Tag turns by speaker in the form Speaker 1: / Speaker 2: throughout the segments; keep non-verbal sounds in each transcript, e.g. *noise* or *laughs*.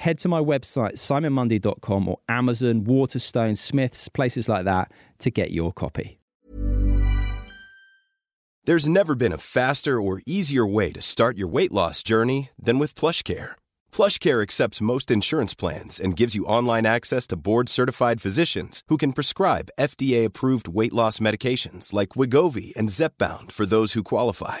Speaker 1: head to my website, simonmundy.com or Amazon, Waterstone, Smiths, places like that to get your copy.
Speaker 2: There's never been a faster or easier way to start your weight loss journey than with PlushCare. PlushCare accepts most insurance plans and gives you online access to board-certified physicians who can prescribe FDA-approved weight loss medications like Wegovy and Zepbound for those who qualify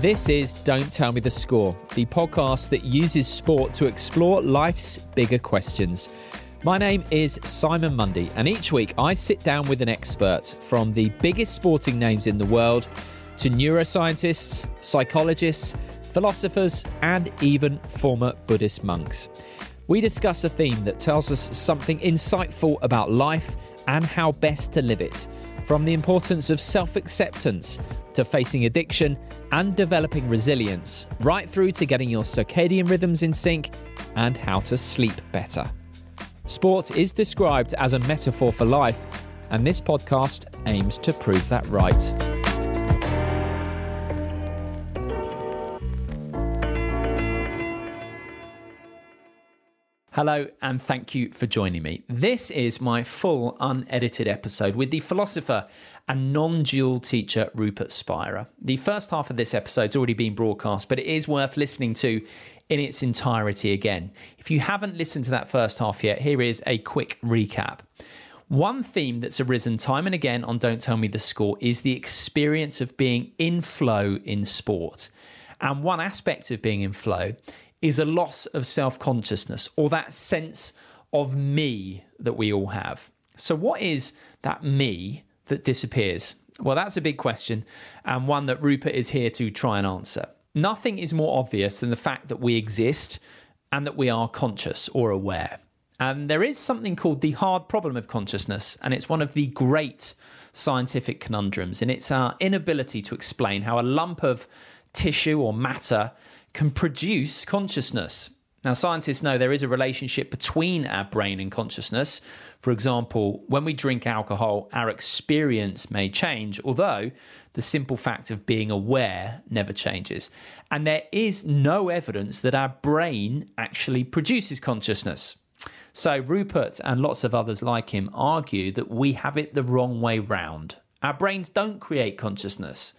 Speaker 1: This is Don't Tell Me the Score, the podcast that uses sport to explore life's bigger questions. My name is Simon Mundy, and each week I sit down with an expert from the biggest sporting names in the world to neuroscientists, psychologists, philosophers, and even former Buddhist monks. We discuss a theme that tells us something insightful about life and how best to live it, from the importance of self acceptance to facing addiction and developing resilience, right through to getting your circadian rhythms in sync and how to sleep better. Sport is described as a metaphor for life, and this podcast aims to prove that right. Hello, and thank you for joining me. This is my full unedited episode with the philosopher and non dual teacher Rupert Spira. The first half of this episode's already been broadcast, but it is worth listening to in its entirety again. If you haven't listened to that first half yet, here is a quick recap. One theme that's arisen time and again on Don't Tell Me the Score is the experience of being in flow in sport. And one aspect of being in flow is a loss of self consciousness or that sense of me that we all have. So, what is that me that disappears? Well, that's a big question and one that Rupert is here to try and answer. Nothing is more obvious than the fact that we exist and that we are conscious or aware. And there is something called the hard problem of consciousness, and it's one of the great scientific conundrums, and it's our inability to explain how a lump of tissue or matter can produce consciousness. Now, scientists know there is a relationship between our brain and consciousness. For example, when we drink alcohol, our experience may change, although the simple fact of being aware never changes. And there is no evidence that our brain actually produces consciousness. So, Rupert and lots of others like him argue that we have it the wrong way round. Our brains don't create consciousness,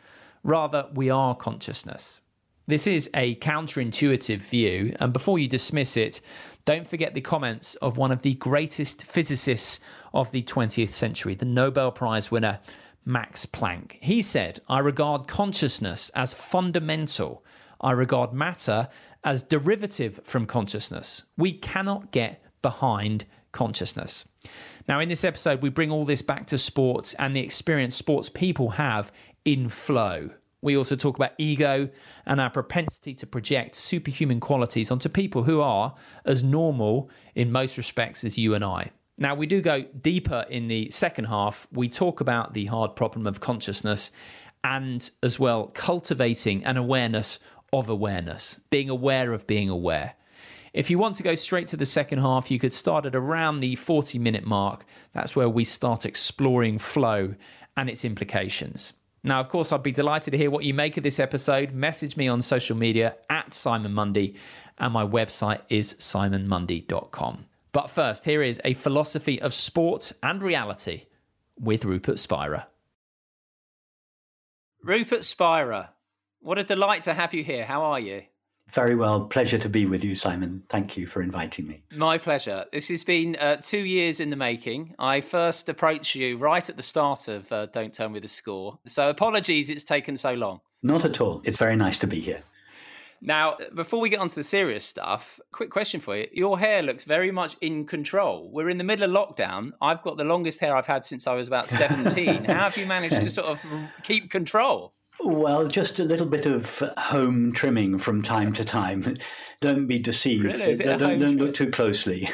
Speaker 1: rather, we are consciousness. This is a counterintuitive view, and before you dismiss it, don't forget the comments of one of the greatest physicists of the 20th century, the Nobel Prize winner Max Planck. He said, I regard consciousness as fundamental. I regard matter as derivative from consciousness. We cannot get behind consciousness. Now, in this episode, we bring all this back to sports and the experience sports people have in flow. We also talk about ego and our propensity to project superhuman qualities onto people who are as normal in most respects as you and I. Now, we do go deeper in the second half. We talk about the hard problem of consciousness and as well cultivating an awareness of awareness, being aware of being aware. If you want to go straight to the second half, you could start at around the 40 minute mark. That's where we start exploring flow and its implications. Now, of course, I'd be delighted to hear what you make of this episode. Message me on social media at Simon Mundy, and my website is simonmundy.com. But first, here is a philosophy of sport and reality with Rupert Spira. Rupert Spira, what a delight to have you here. How are you?
Speaker 3: Very well. Pleasure to be with you, Simon. Thank you for inviting me.
Speaker 1: My pleasure. This has been uh, two years in the making. I first approached you right at the start of uh, Don't Tell Me the Score. So apologies it's taken so long.
Speaker 3: Not at all. It's very nice to be here.
Speaker 1: Now, before we get on to the serious stuff, quick question for you. Your hair looks very much in control. We're in the middle of lockdown. I've got the longest hair I've had since I was about *laughs* 17. How have you managed to sort of keep control?
Speaker 3: Well, just a little bit of home trimming from time to time. Don't be deceived.
Speaker 1: Really?
Speaker 3: Don't, don't, don't look too closely.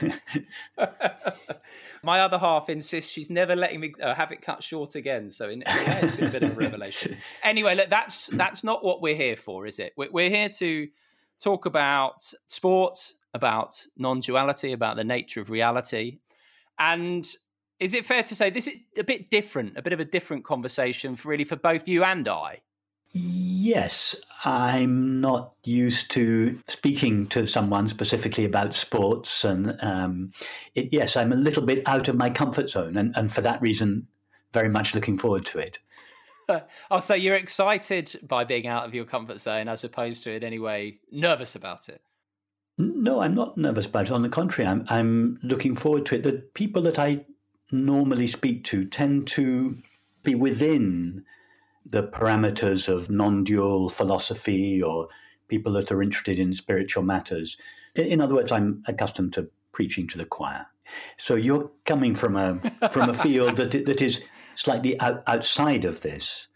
Speaker 3: *laughs*
Speaker 1: My other half insists she's never letting me uh, have it cut short again. So in, yeah, it's been a bit of a revelation. *laughs* Anyway, look, that's that's not what we're here for, is it? We're, we're here to talk about sport, about non-duality, about the nature of reality, and is it fair to say this is a bit different, a bit of a different conversation for really for both you and I?
Speaker 3: Yes, I'm not used to speaking to someone specifically about sports, and um, it, yes, I'm a little bit out of my comfort zone, and, and for that reason, very much looking forward to it. *laughs*
Speaker 1: oh, so you're excited by being out of your comfort zone, as opposed to in any way nervous about it?
Speaker 3: No, I'm not nervous about it. On the contrary, I'm I'm looking forward to it. The people that I normally speak to tend to be within the parameters of non dual philosophy or people that are interested in spiritual matters. In other words, I'm accustomed to preaching to the choir. So you're coming from a from a field that that is slightly out, outside of this.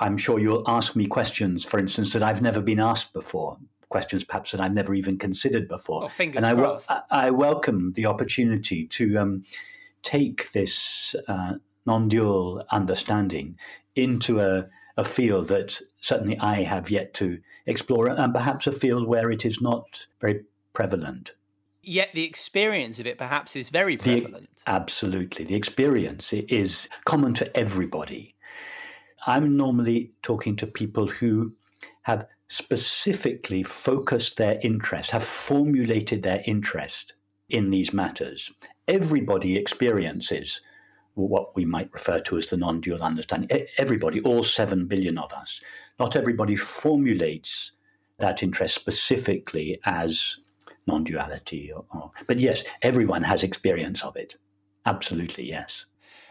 Speaker 3: I'm sure you'll ask me questions, for instance, that I've never been asked before. Questions perhaps that I've never even considered before.
Speaker 1: Fingers and I, crossed. I,
Speaker 3: I welcome the opportunity to um, take this uh, non-dual understanding into a, a field that certainly I have yet to explore, and perhaps a field where it is not very prevalent.
Speaker 1: Yet the experience of it perhaps is very prevalent.
Speaker 3: The, absolutely. The experience is common to everybody. I'm normally talking to people who have specifically focused their interest, have formulated their interest in these matters. Everybody experiences what we might refer to as the non dual understanding. Everybody, all seven billion of us, not everybody formulates that interest specifically as non duality. Or, or, but yes, everyone has experience of it. Absolutely, yes.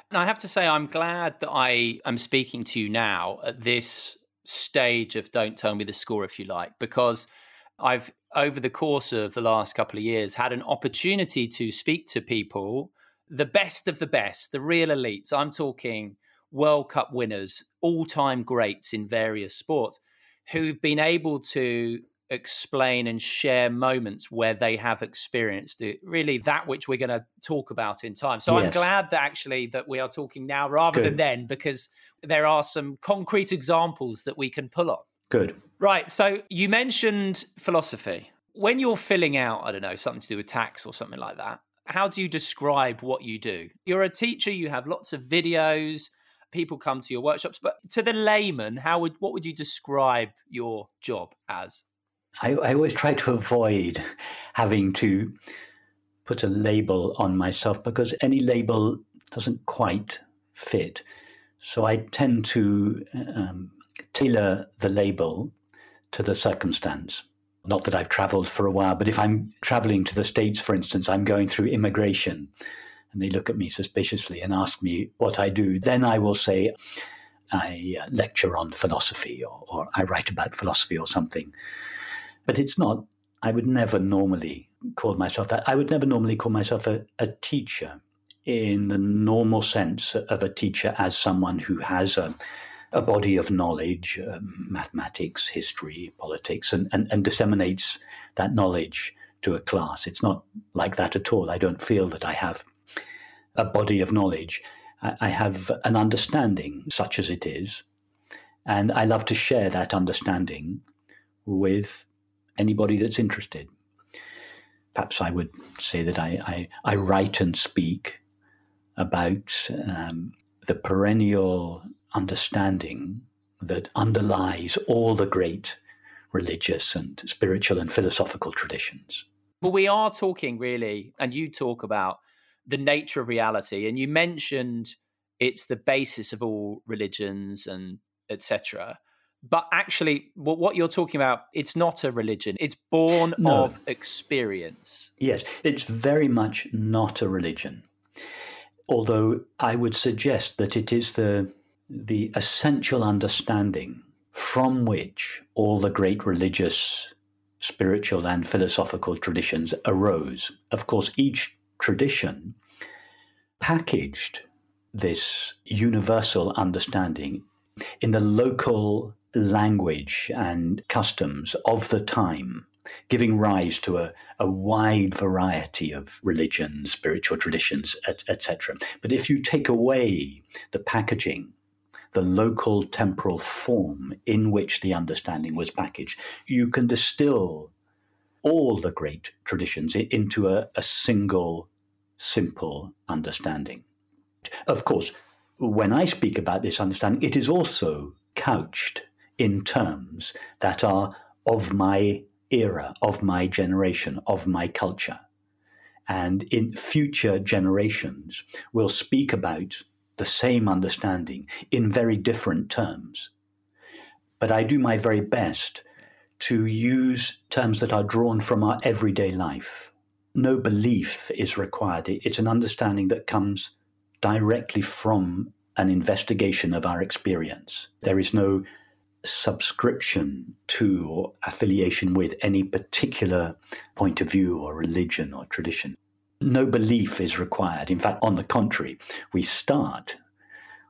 Speaker 1: And I have to say, I'm glad that I am speaking to you now at this stage of Don't Tell Me the Score, if you like, because I've, over the course of the last couple of years, had an opportunity to speak to people the best of the best, the real elites. I'm talking World Cup winners, all time greats in various sports, who've been able to explain and share moments where they have experienced it really that which we're going to talk about in time so yes. i'm glad that actually that we are talking now rather Good. than then because there are some concrete examples that we can pull on
Speaker 3: Good.
Speaker 1: Right. So you mentioned philosophy. When you're filling out, I don't know, something to do with tax or something like that, how do you describe what you do? You're a teacher, you have lots of videos, people come to your workshops, but to the layman, how would what would you describe your job as?
Speaker 3: I, I always try to avoid having to put a label on myself because any label doesn't quite fit. So I tend to um, tailor the label to the circumstance. Not that I've traveled for a while, but if I'm traveling to the States, for instance, I'm going through immigration and they look at me suspiciously and ask me what I do, then I will say, I uh, lecture on philosophy or, or I write about philosophy or something. But it's not, I would never normally call myself that. I would never normally call myself a, a teacher in the normal sense of a teacher as someone who has a, a body of knowledge, um, mathematics, history, politics, and, and, and disseminates that knowledge to a class. It's not like that at all. I don't feel that I have a body of knowledge. I, I have an understanding, such as it is, and I love to share that understanding with anybody that's interested. perhaps I would say that I, I, I write and speak about um, the perennial understanding that underlies all the great religious and spiritual and philosophical traditions.
Speaker 1: Well, we are talking really, and you talk about the nature of reality, and you mentioned it's the basis of all religions and etc. But actually, what you're talking about, it's not a religion. It's born no. of experience.
Speaker 3: Yes, it's very much not a religion. Although I would suggest that it is the the essential understanding from which all the great religious, spiritual, and philosophical traditions arose. Of course, each tradition packaged this universal understanding in the local language and customs of the time, giving rise to a, a wide variety of religions, spiritual traditions, etc. Et but if you take away the packaging the local temporal form in which the understanding was packaged. You can distill all the great traditions into a, a single, simple understanding. Of course, when I speak about this understanding, it is also couched in terms that are of my era, of my generation, of my culture. And in future generations, we'll speak about the same understanding in very different terms. But I do my very best to use terms that are drawn from our everyday life. No belief is required. It's an understanding that comes directly from an investigation of our experience. There is no subscription to or affiliation with any particular point of view or religion or tradition no belief is required. In fact, on the contrary, we start,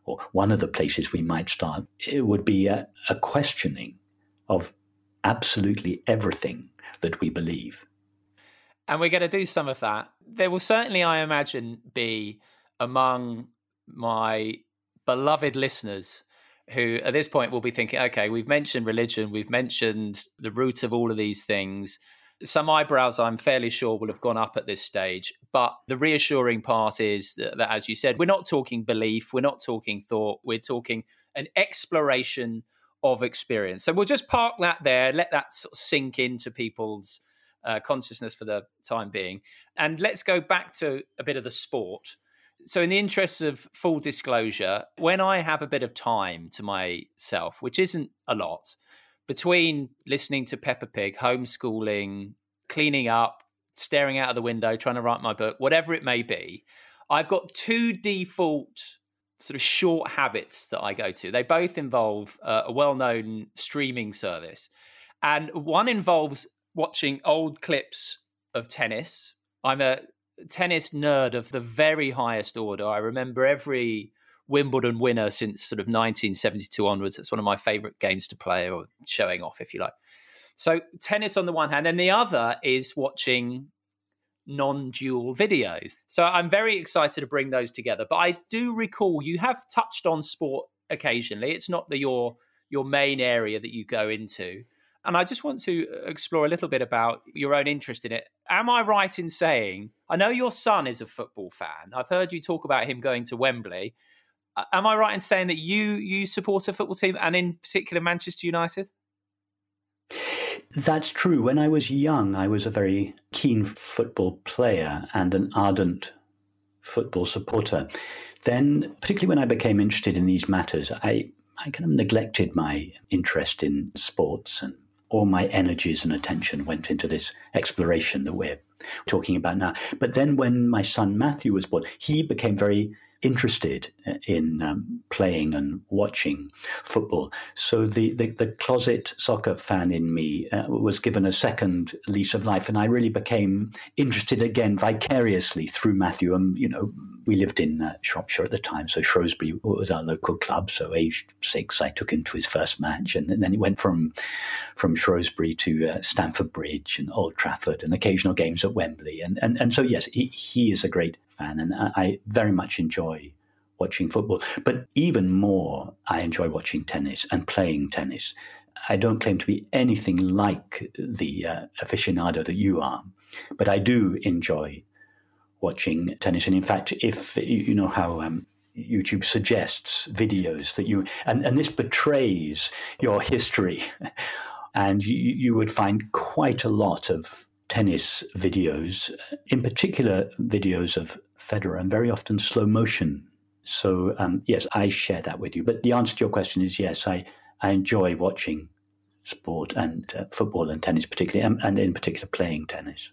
Speaker 3: or one of the places we might start, it would be a, a questioning of absolutely everything that we believe.
Speaker 1: And we're going to do some of that. There will certainly, I imagine, be among my beloved listeners who at this point will be thinking, okay, we've mentioned religion, we've mentioned the root of all of these things some eyebrows I'm fairly sure will have gone up at this stage. But the reassuring part is that, that, as you said, we're not talking belief, we're not talking thought, we're talking an exploration of experience. So we'll just park that there, let that sort of sink into people's uh, consciousness for the time being. And let's go back to a bit of the sport. So, in the interest of full disclosure, when I have a bit of time to myself, which isn't a lot, between listening to Peppa Pig, homeschooling, cleaning up, staring out of the window, trying to write my book, whatever it may be, I've got two default sort of short habits that I go to. They both involve uh, a well known streaming service. And one involves watching old clips of tennis. I'm a tennis nerd of the very highest order. I remember every Wimbledon winner since sort of 1972 onwards. It's one of my favorite games to play or showing off, if you like. So, tennis on the one hand, and the other is watching non dual videos. So, I'm very excited to bring those together. But I do recall you have touched on sport occasionally. It's not the, your your main area that you go into. And I just want to uh, explore a little bit about your own interest in it. Am I right in saying, I know your son is a football fan. I've heard you talk about him going to Wembley am I right in saying that you you support a football team and in particular Manchester United?
Speaker 3: That's true. When I was young, I was a very keen football player and an ardent football supporter. Then, particularly when I became interested in these matters, I, I kind of neglected my interest in sports and all my energies and attention went into this exploration that we're talking about now. But then when my son Matthew was born, he became very interested in um, playing and watching football. So the, the, the, closet soccer fan in me uh, was given a second lease of life, and I really became interested again vicariously through Matthew. And you know, we lived in uh, Shropshire at the time, so Shrewsbury was our local club. So aged six, I took him to his first match, and, and then he went from from Shrewsbury to uh, Stamford Bridge and Old Trafford, and occasional games at Wembley. And and, and so yes, he, he is a great fan, and I very much enjoy watching football. But even more, I enjoy watching tennis and playing tennis. I don't claim to be anything like the uh, aficionado that you are, but I do enjoy watching tennis. And in fact, if you know how um, YouTube suggests videos that you, and, and this betrays your history, *laughs* and you, you would find quite a lot of tennis videos, in particular videos of Federer, and very often slow motion. So, um, yes, I share that with you. But the answer to your question is yes, I, I enjoy watching sport and uh, football and tennis, particularly, and, and in particular playing tennis.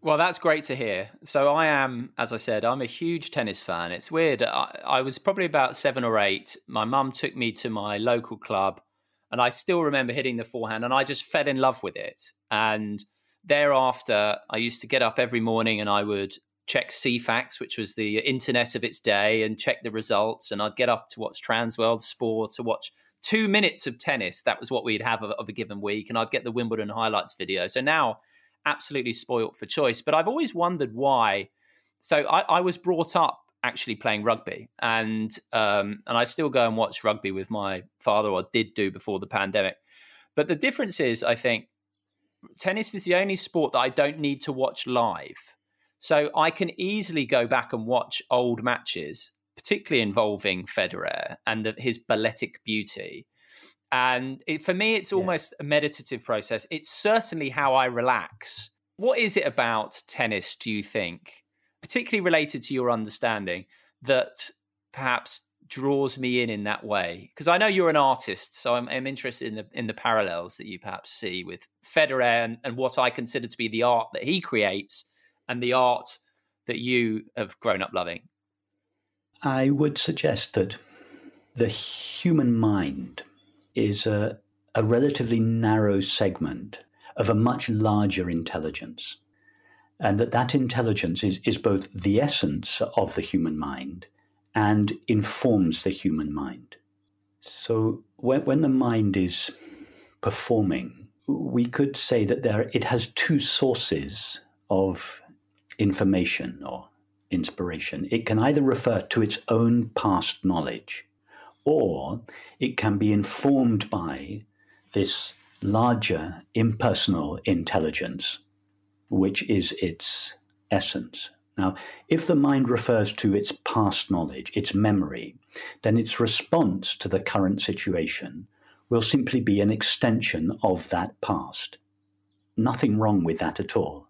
Speaker 1: Well, that's great to hear. So I am, as I said, I'm a huge tennis fan. It's weird. I, I was probably about seven or eight. My mum took me to my local club, and I still remember hitting the forehand, and I just fell in love with it. And thereafter, I used to get up every morning and I would check Ceefax, which was the internet of its day, and check the results. And I'd get up to watch Transworld Sport to watch two minutes of tennis. That was what we'd have of, of a given week, and I'd get the Wimbledon highlights video. So now absolutely spoilt for choice. But I've always wondered why. So I, I was brought up actually playing rugby, and um, and I still go and watch rugby with my father, or did do before the pandemic. But the difference is, I think, tennis is the only sport that I don't need to watch live. So I can easily go back and watch old matches, particularly involving Federer and the, his balletic beauty, and it, for me, it's almost yeah. a meditative process. It's certainly how I relax. What is it about tennis, do you think, particularly related to your understanding, that perhaps draws me in in that way? Because I know you're an artist, so I'm, I'm, interested in the in the parallels that you perhaps see with Federer and, and what I consider to be the art that he creates and the art that you have grown up loving.
Speaker 3: I would suggest that the human mind is a, a relatively narrow segment of a much larger intelligence. And that that intelligence is, is both the essence of the human mind and informs the human mind. So when, when the mind is performing, we could say that there it has two sources of information or inspiration. It can either refer to its own past knowledge, or it can be informed by this larger impersonal intelligence, which is its essence. Now, if the mind refers to its past knowledge, its memory, then its response to the current situation will simply be an extension of that past. Nothing wrong with that at all.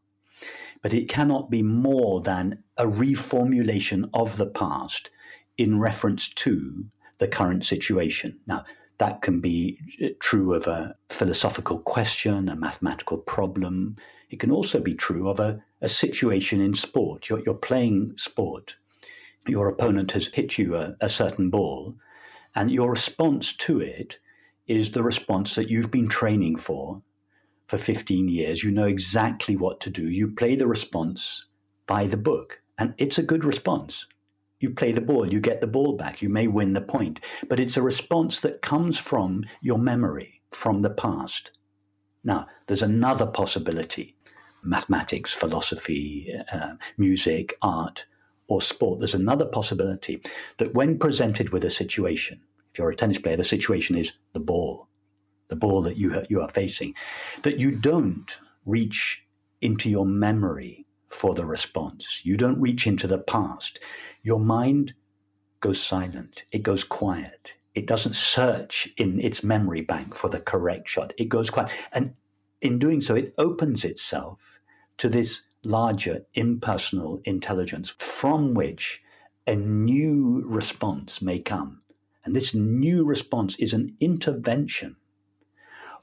Speaker 3: But it cannot be more than a reformulation of the past in reference to the current situation. Now, that can be uh, true of a philosophical question, a mathematical problem. It can also be true of a, a situation in sport. You're, you're, playing sport, your opponent has hit you a, a certain ball, and your response to it is the response that you've been training for for 15 years. You know exactly what to do. You play the response by the book, and it's a good response. You play the ball, you get the ball back, you may win the point, but it's a response that comes from your memory, from the past. Now, there's another possibility mathematics, philosophy, uh, music, art, or sport. There's another possibility that when presented with a situation, if you're a tennis player, the situation is the ball, the ball that you, you are facing, that you don't reach into your memory for the response. You don't reach into the past your mind goes silent, it goes quiet. It doesn't search in its memory bank for the correct shot. It goes quiet. And in doing so, it opens itself to this larger impersonal intelligence from which a new response may come. And this new response is an intervention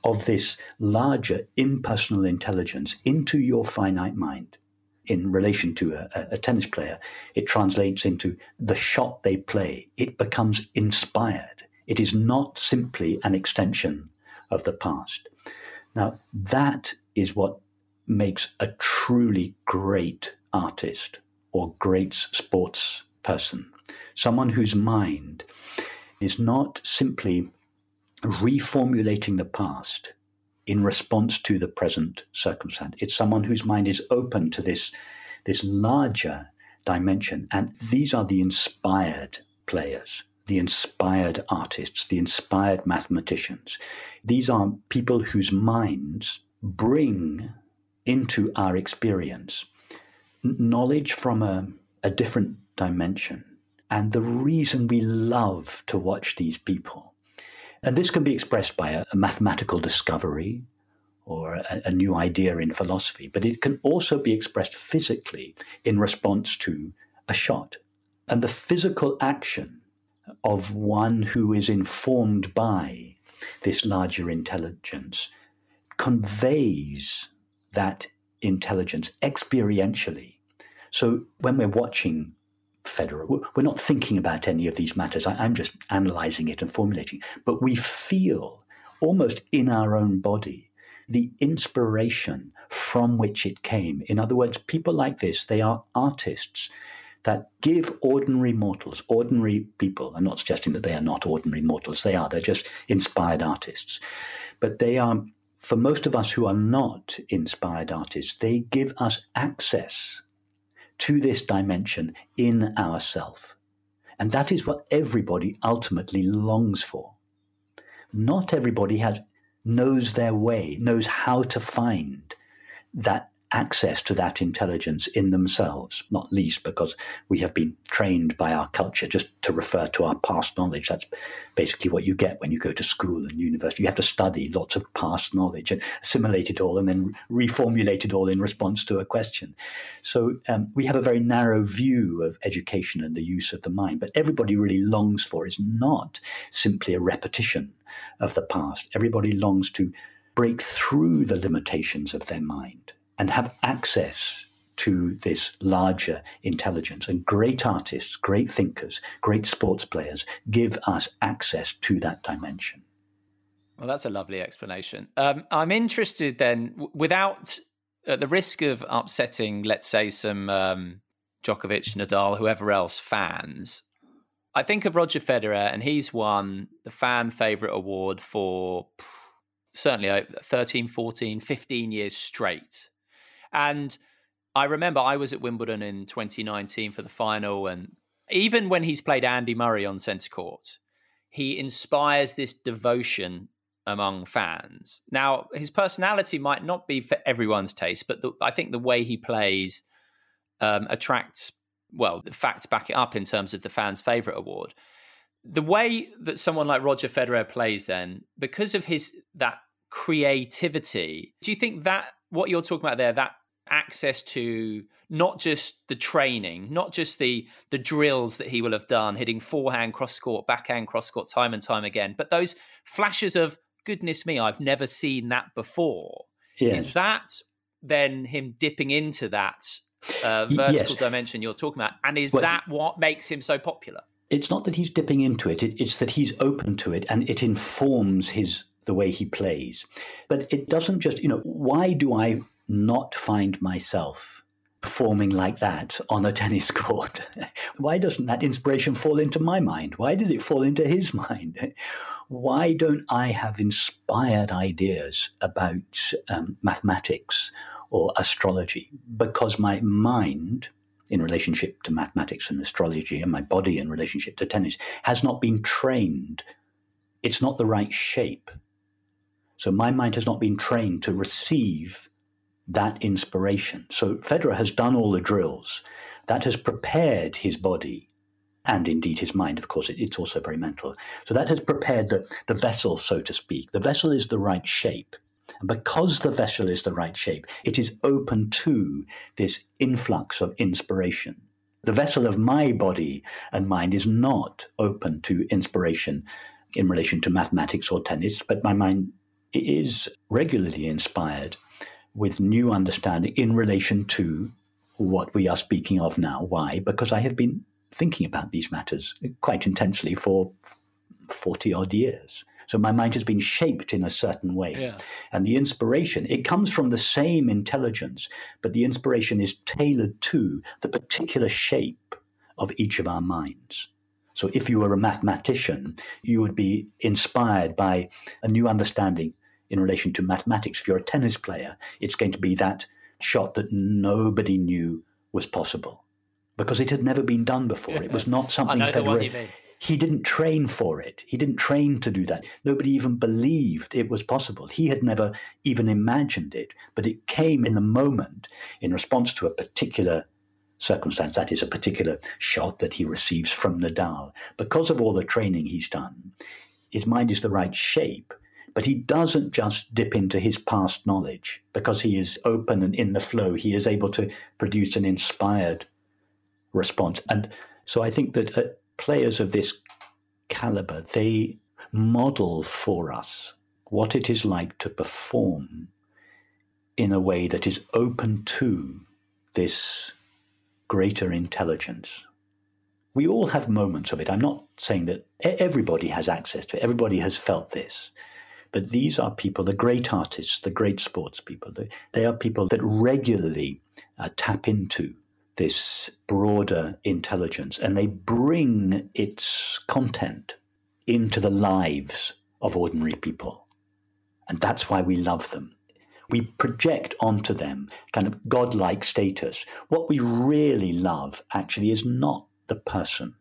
Speaker 3: of this larger impersonal intelligence into your finite mind in relation to a, a, tennis player, it translates into the shot they play. It becomes inspired. It is not simply an extension of the past. Now, that is what makes a truly great artist or great sports person. Someone whose mind is not simply reformulating the past, in response to the present circumstance. It's someone whose mind is open to this, this larger dimension. And these are the inspired players. the inspired artists, the inspired mathematicians. These are people whose minds bring into our experience knowledge from a, a different dimension. And the reason we love to watch these people, and this can be expressed by a, a mathematical discovery or a, a new idea in philosophy, but it can also be expressed physically in response to a shot. And the physical action of one who is informed by this larger intelligence conveys that intelligence experientially. So when we're watching Federer, we're not thinking about any of these matters. I'm just analyzing it and formulating. But we feel almost in our own body the inspiration from which it came. In other words, people like this, they are artists that give ordinary mortals, ordinary people, I'm not suggesting that they are not ordinary mortals, they are, they're just inspired artists. But they are, for most of us who are not inspired artists, they give us access to this dimension in ourself. And that is what everybody ultimately longs for. Not everybody has knows their way, knows how to find that access to that intelligence in themselves, not least because we have been trained by our culture just to refer to our past knowledge. That's basically what you get when you go to school and university. You have to study lots of past knowledge and assimilate it all and then reformulate it all in response to a question. So um, we have a very narrow view of education and the use of the mind. But everybody really longs for is not simply a repetition of the past. Everybody longs to break through the limitations of their mind and have access to this larger intelligence. And great artists, great thinkers, great sports players give us access to that dimension.
Speaker 1: Well, that's a lovely explanation. Um, I'm interested then, without the risk of upsetting, let's say, some um, Djokovic, Nadal, whoever else fans. I think of Roger Federer, and he's won the fan favorite award for certainly 13, 14, 15 years straight. And I remember I was at Wimbledon in 2019 for the final, and even when he's played Andy Murray on centre court, he inspires this devotion among fans. Now, his personality might not be for everyone's taste, but the, I think the way he plays um, attracts, well, the facts back it up in terms of the fans' favourite award. The way that someone like Roger Federer plays, then, because of his that creativity, do you think that what you're talking about there, that access to not just the training, not just the the drills that he will have done, hitting forehand, cross court, backhand, cross court, time and time again, but those flashes of goodness me, I've never seen that before. Yes. Is that then him dipping into that uh, vertical yes. dimension you're talking about, and is well, that what makes him so popular?
Speaker 3: It's not that he's dipping into it; it's that he's open to it, and it informs his the way he plays. But it doesn't just, you know, why do I not find myself performing like that on a *laughs* tennis court? Why doesn't that inspiration fall into my mind? Why does it fall into his mind? Why don't I have inspired ideas about um, mathematics or astrology? Because my mind, in relationship to mathematics and astrology, and my body in relationship to tennis, has not been trained. It's not the right shape. So my mind has not been trained to receive that inspiration. So Federer has done all the drills. That has prepared his body and indeed his mind. Of course, it's also very mental. So that has prepared the, the vessel, so to speak. The vessel is the right shape. And because the vessel is the right shape, it is open to this influx of inspiration. The vessel of my body and mind is not open to inspiration in relation to mathematics or tennis, but my mind is regularly inspired with new understanding in relation to what we are speaking of now. Why? Because I have been thinking about these matters quite intensely for 40 odd years. So my mind has been shaped in a certain way. Yeah. And the inspiration, it comes from the same intelligence, but the inspiration is tailored to the particular shape of each of our minds. So if you were a mathematician, you would be inspired by a new understanding in relation to mathematics. If you're a tennis player, it's going to be that shot that nobody knew was possible because it had never been done before. It was not *laughs* something Federer, he didn't train for it. He didn't train to do that. Nobody even believed it was possible. He had never even imagined it, but it came in the moment in response to a particular circumstance. That is a particular shot that he receives from Nadal. Because of all the training he's done, his mind is the right shape. But he doesn't just dip into his past knowledge because he is open and in the flow. He is able to produce an inspired response. And so I think that uh, players of this caliber, they model for us what it is like to perform in a way that is open to this greater intelligence. We all have moments of it. I'm not saying that everybody has access to it, everybody has felt this. But these are people, the great artists, the great sports people, they, they are people that regularly uh, tap into this broader intelligence and they bring its content into the lives of ordinary people. And that's why we love them. We project onto them kind of godlike status. What we really love actually is not the person.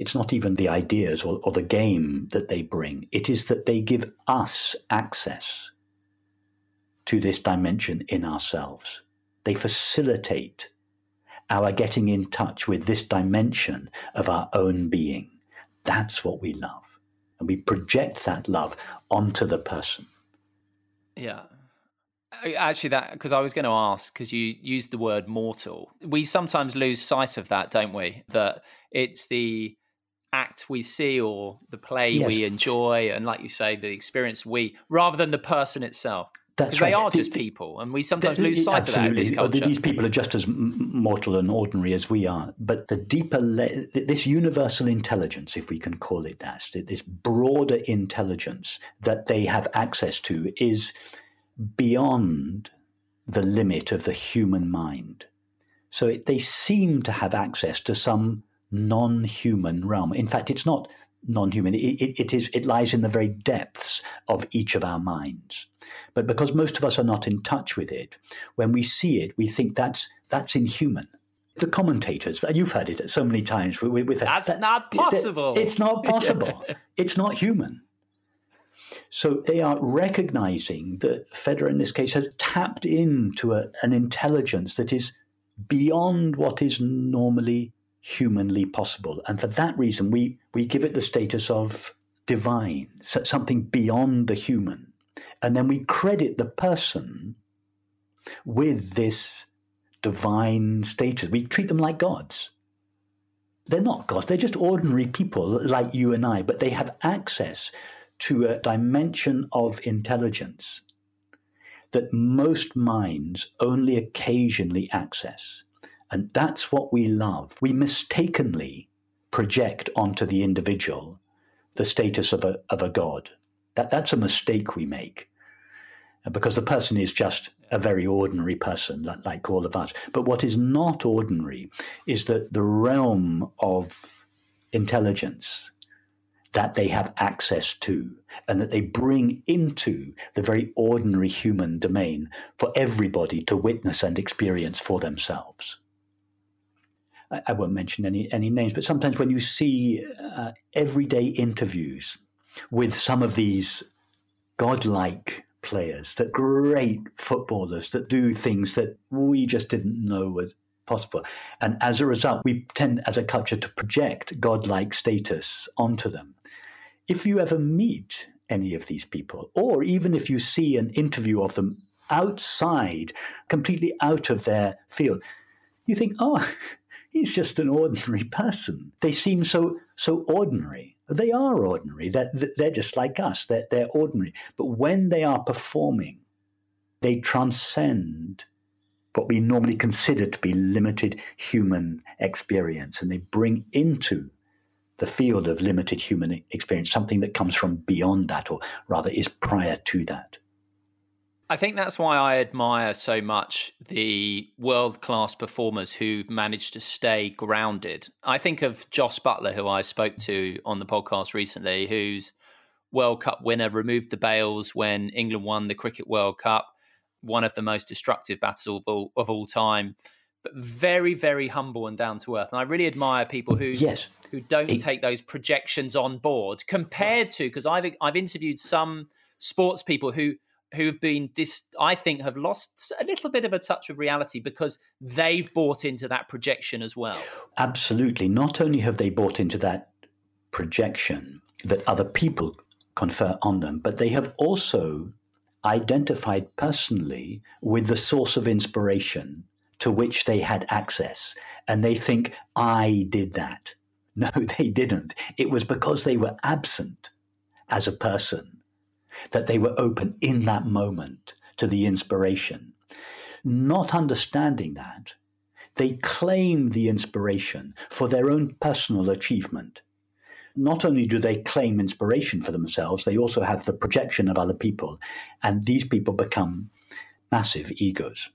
Speaker 3: It's not even the ideas or, or the game that they bring. It is that they give us access to this dimension in ourselves. They facilitate our getting in touch with this dimension of our own being. That's what we love. And we project that love onto the person.
Speaker 1: Yeah. Actually, that because I was going to ask because you used the word mortal. We sometimes lose sight of that, don't we? That it's the act we see or the play yes. we enjoy, and like you say, the experience we, rather than the person itself. That's right. They are the, just people, and we sometimes the, lose sight absolutely. of that culture.
Speaker 3: These people are just as mortal and ordinary as we are. But the deeper, le- this universal intelligence, if we can call it that, this broader intelligence that they have access to, is beyond the limit of the human mind. So it, they seem to have access to some non-human realm. In fact, it's not non-human. It, it, it is. It lies in the very depths of each of our minds. But because most of us are not in touch with it, when we see it, we think that's that's inhuman. The commentators, you've heard it so many times. With, with
Speaker 1: that's that, not possible.
Speaker 3: It's not *laughs* possible. it's not human. So they are recognizing that Federer, in this case, has tapped into a, an intelligence that is beyond what is normally humanly possible. And for that reason, we, we give it the status of divine, something beyond the human. And then we credit the person with this divine status. We treat them like gods. They're not gods, they're just ordinary people like you and I, but they have access to a dimension of intelligence that most minds only occasionally access. And that's what we love. We mistakenly project onto the individual the status of a, of a god. That, that's a mistake we make because the person is just a very ordinary person, like, all of us. But what is not ordinary is that the realm of intelligence that they have access to and that they bring into the very ordinary human domain for everybody to witness and experience for themselves. I, won't mention any, any names, but sometimes when you see uh, everyday interviews with some of these godlike players, that great footballers that do things that we just didn't know was possible. And as a result, we tend as a culture to project godlike status onto them. If you ever meet any of these people, or even if you see an interview of them outside, completely out of their field, you think, oh, he's just an ordinary person. They seem so so ordinary. They are ordinary. They're, they're just like us. They're, they're ordinary. But when they are performing, they transcend what we normally consider to be limited human experience, and they bring into the field of limited human experience something that comes from beyond that, or rather is prior to that.
Speaker 1: I think that's why I admire so much the world class performers who've managed to stay grounded. I think of Jos Buttler, who I spoke to on the podcast recently, who's World Cup winner, removed the bails when England won the Cricket World Cup, one of the most destructive battles of all, of all time. but very, very humble and down to earth. And I really admire people who
Speaker 3: yes.
Speaker 1: who don't take those projections on board compared to because I've I've interviewed some sports people who who've been dis I think have lost a little bit of a touch of reality because they've bought into that projection as well.
Speaker 3: Absolutely. Not only have they bought into that projection that other people confer on them, but they have also identified personally with the source of inspiration to which they had access. And they think, I did that. *laughs* No, they didn't. It was because they were absent as a person that they were open in that moment to the inspiration. Not understanding that, they claim the inspiration for their own personal achievement. Not only do they claim inspiration for themselves, they also have the projection of other people. And these people become massive egos.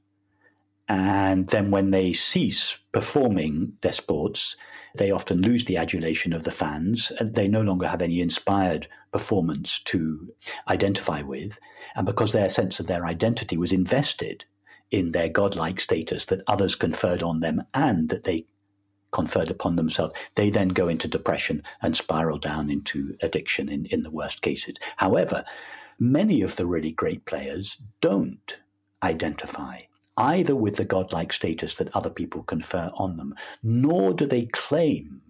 Speaker 3: And then when they cease performing their sports, they often lose the adulation of the fans. And they no longer have any inspired performance to identify with. And because their sense of their identity was invested in their godlike status that others conferred on them and that they conferred upon themselves, they then go into depression and spiral down into addiction in, in the worst cases. However, many of the really great players don't identify either with the godlike status that other people confer on them, nor do they claim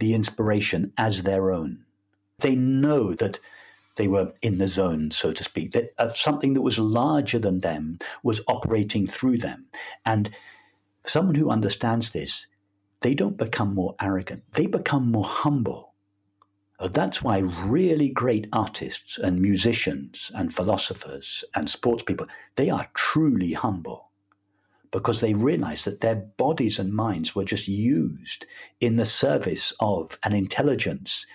Speaker 3: the inspiration as their own. They know that they were in the zone, so to speak, that uh, something that was larger than them was operating through them. And someone who understands this, they don't become more arrogant, they become more humble. Uh, that's why really great artists and musicians and philosophers and sports people, they are truly humble because they realized that their bodies and minds were just used in the service of an intelligence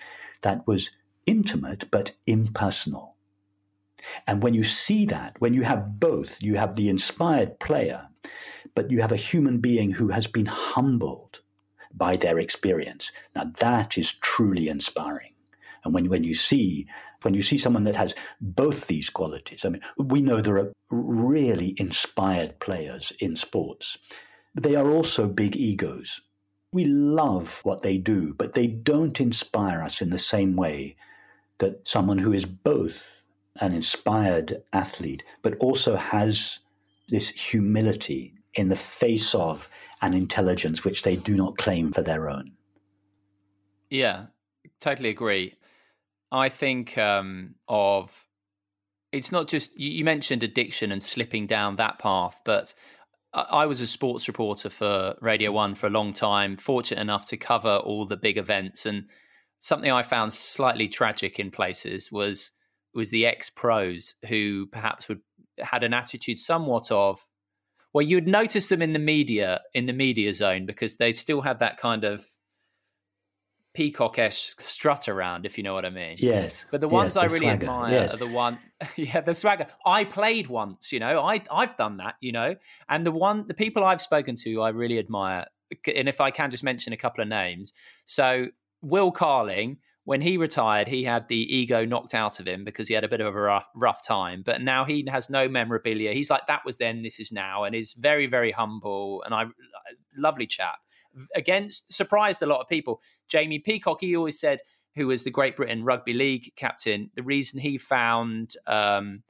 Speaker 3: that was intimate but impersonal. And when you see that, when you have both, you have the inspired player, but you have a human being who has been humbled by their experience. Now that is truly inspiring. And when, when you see when you see someone that has both these qualities, I mean, we know there are really inspired players in sports, but they are also big egos. We love what they do, but they don't inspire us in the same way that someone who is both an inspired athlete, but also has this humility in the face of an intelligence which they do not claim for their own.
Speaker 1: Yeah, totally agree. I think um, of it's not just you, you, mentioned addiction and slipping down that path, but I, was a sports reporter for Radio One for a long time, fortunate enough to cover all the big events, and something I found slightly tragic in places was was the ex pros who perhaps would had an attitude somewhat of well you'd notice them in the media in the media zone because they still had that kind of peacock-esque strut around, if you know what I mean.
Speaker 3: Yes.
Speaker 1: But the ones
Speaker 3: yes,
Speaker 1: I
Speaker 3: the
Speaker 1: really
Speaker 3: swagger.
Speaker 1: admire
Speaker 3: yes.
Speaker 1: are the one, *laughs* yeah, the swagger. I played once, you know, I I've done that, you know, and the one, the people I've spoken to, I really admire. And if I can just mention a couple of names, so Will Carling. When he retired, he had the ego knocked out of him because he had a bit of a rough, rough time. But now he has no memorabilia. He's like, that was then, this is now, and is very, very humble and I lovely chap against surprised a lot of people. Jamie Peacock, he always said, who was the Great Britain Rugby League captain, the reason he found um,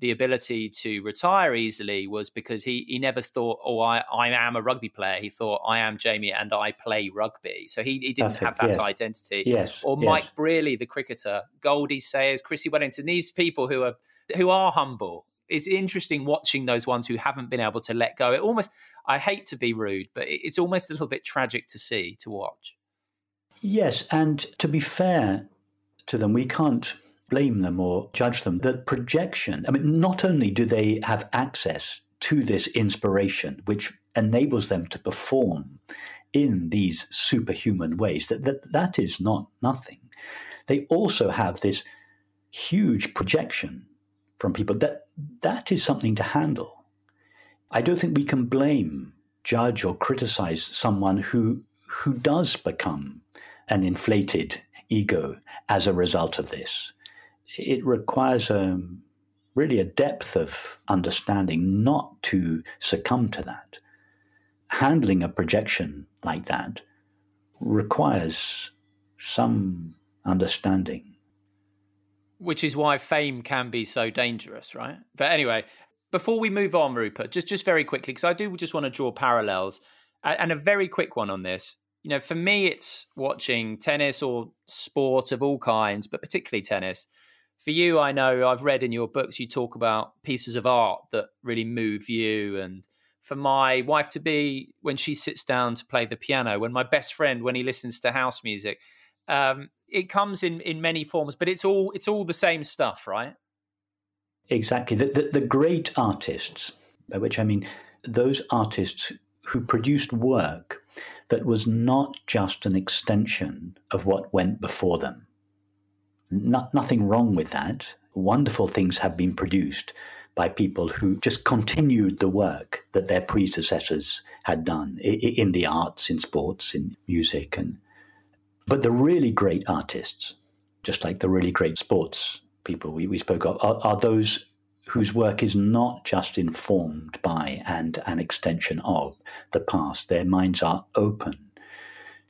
Speaker 1: the ability to retire easily was because he he never thought, oh, I, I am a rugby player. He thought, I am Jamie and I play rugby. So he, he didn't Perfect. have that
Speaker 3: yes.
Speaker 1: identity.
Speaker 3: Yes.
Speaker 1: Or
Speaker 3: yes.
Speaker 1: Mike Brearley, the cricketer, Goldie Sayers, Chrissie Wellington, these people who are who are humble it's interesting watching those ones who haven't been able to let go. It almost, I hate to be rude, but it's almost a little bit tragic to see, to watch.
Speaker 3: Yes, and to be fair to them, we can't blame them or judge them. The projection, I mean, not only do they have access to this inspiration, which enables them to perform in these superhuman ways, that, that, that is not nothing. They also have this huge projection from people. That that is something to handle. I don't think we can blame, judge, or criticize someone who who does become an inflated ego as a result of this. It requires a, um, really a depth of understanding not to succumb to that. handling a projection like that requires some understanding.
Speaker 1: Which is why fame can be so dangerous, right? But anyway, before we move on, Rupert, just just very quickly, because I do just want to draw parallels, and a very quick one on this. You know, for me, it's watching tennis or sport of all kinds, but particularly tennis. For you, I know I've read in your books you talk about pieces of art that really move you, and for my wife to be when she sits down to play the piano, when my best friend when he listens to house music. Um, it comes in in many forms, but it's all it's all the same stuff, right?
Speaker 3: Exactly. The, the, the great artists, by which I mean those artists who produced work that was not just an extension of what went before them. Not, nothing wrong with that. Wonderful things have been produced by people who just continued the work that their predecessors had done in the arts, in sports, in music, and but the really great artists, just like the really great sports people we, we spoke of, are, are those whose work is not just informed by and an extension of the past. Their minds are open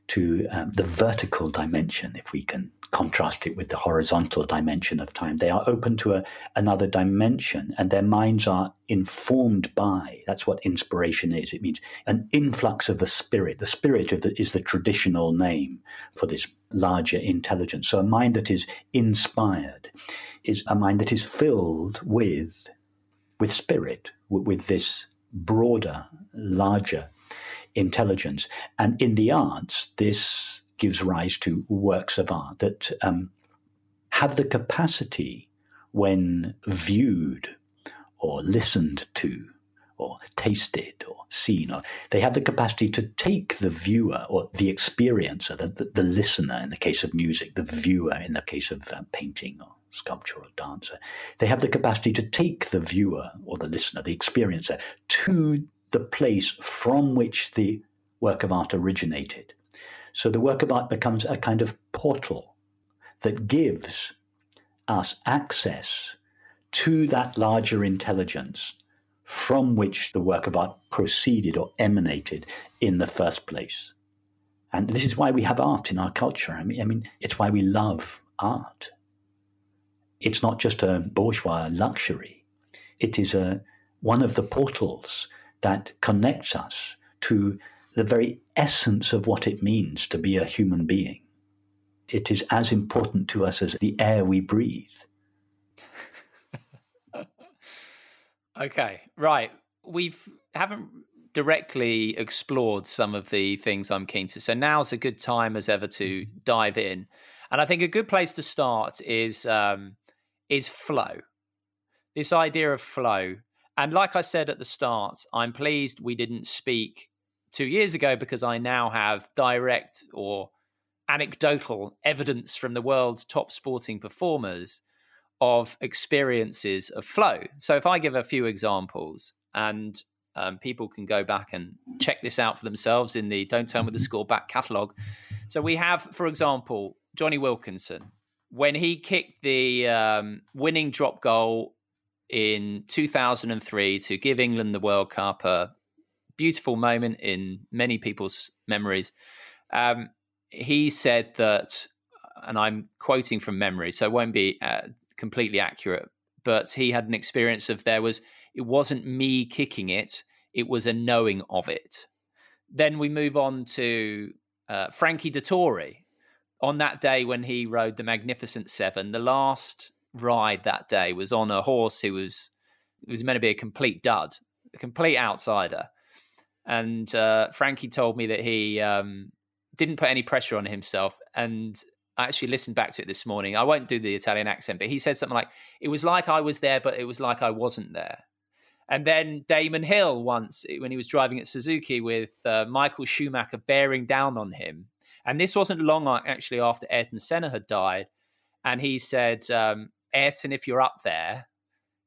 Speaker 3: to um, the vertical dimension, if we can contrast it with the horizontal dimension of time. They are open to a, another dimension and their minds are informed by. That's what inspiration is. It means an influx of the spirit. The spirit the, is the traditional name for this larger intelligence. So a mind that is inspired is a mind that is filled with, with spirit, with, this broader, larger intelligence. And in the arts, this gives rise to works of art that um, have the capacity, when viewed or listened to or tasted or seen, or they have the capacity to take the viewer or the experiencer, the, the, the listener in the case of music, the viewer in the case of uh, painting or sculpture or dancer. They have the capacity to take the viewer or the listener, the experiencer, to the place from which the work of art originated. So the work of art becomes a kind of portal that gives us access to that larger intelligence from which the work of art proceeded or emanated in the first place. And this is why we have art in our culture. I mean, I mean, it's why we love art. It's not just a bourgeois luxury. It is a, one of the portals that connects us to the very essence of what it means to be a human being. It is as important to us as the air we breathe.
Speaker 1: Okay, right. We've haven't directly explored some of the things I'm keen to. So now's a good time as ever to dive in. And I think a good place to start is um, is flow. This idea of flow. And like I said at the start, I'm pleased we didn't speak two years ago because I now have direct or anecdotal evidence from the world's top sporting performers of experiences of flow. So if I give a few examples and um, people can go back and check this out for themselves in the Don't Turn with the mm-hmm. Score back catalogue. So we have, for example, Jonny Wilkinson. When he kicked the um, winning drop goal in 2003 to give England the World Cup, a beautiful moment in many people's memories. Um, he said that, and I'm quoting from memory, so it won't be uh, completely accurate, but he had an experience of there was, it wasn't me kicking it, it was a knowing of it. Then we move on to uh, Frankie Dettori. On that day when he rode the Magnificent Seven, the last ride that day was on a horse who was it was meant to be a complete dud, a complete outsider. And uh, Frankie told me that he um, didn't put any pressure on himself. And I actually listened back to it this morning. I won't do the Italian accent, but he said something like, It was like I was there, but it was like I wasn't there. And then Damon Hill once, when he was driving at Suzuka with uh, Michael Schumacher bearing down on him. And this wasn't long actually after Ayrton Senna had died. And he said, um, Ayrton, if you're up there,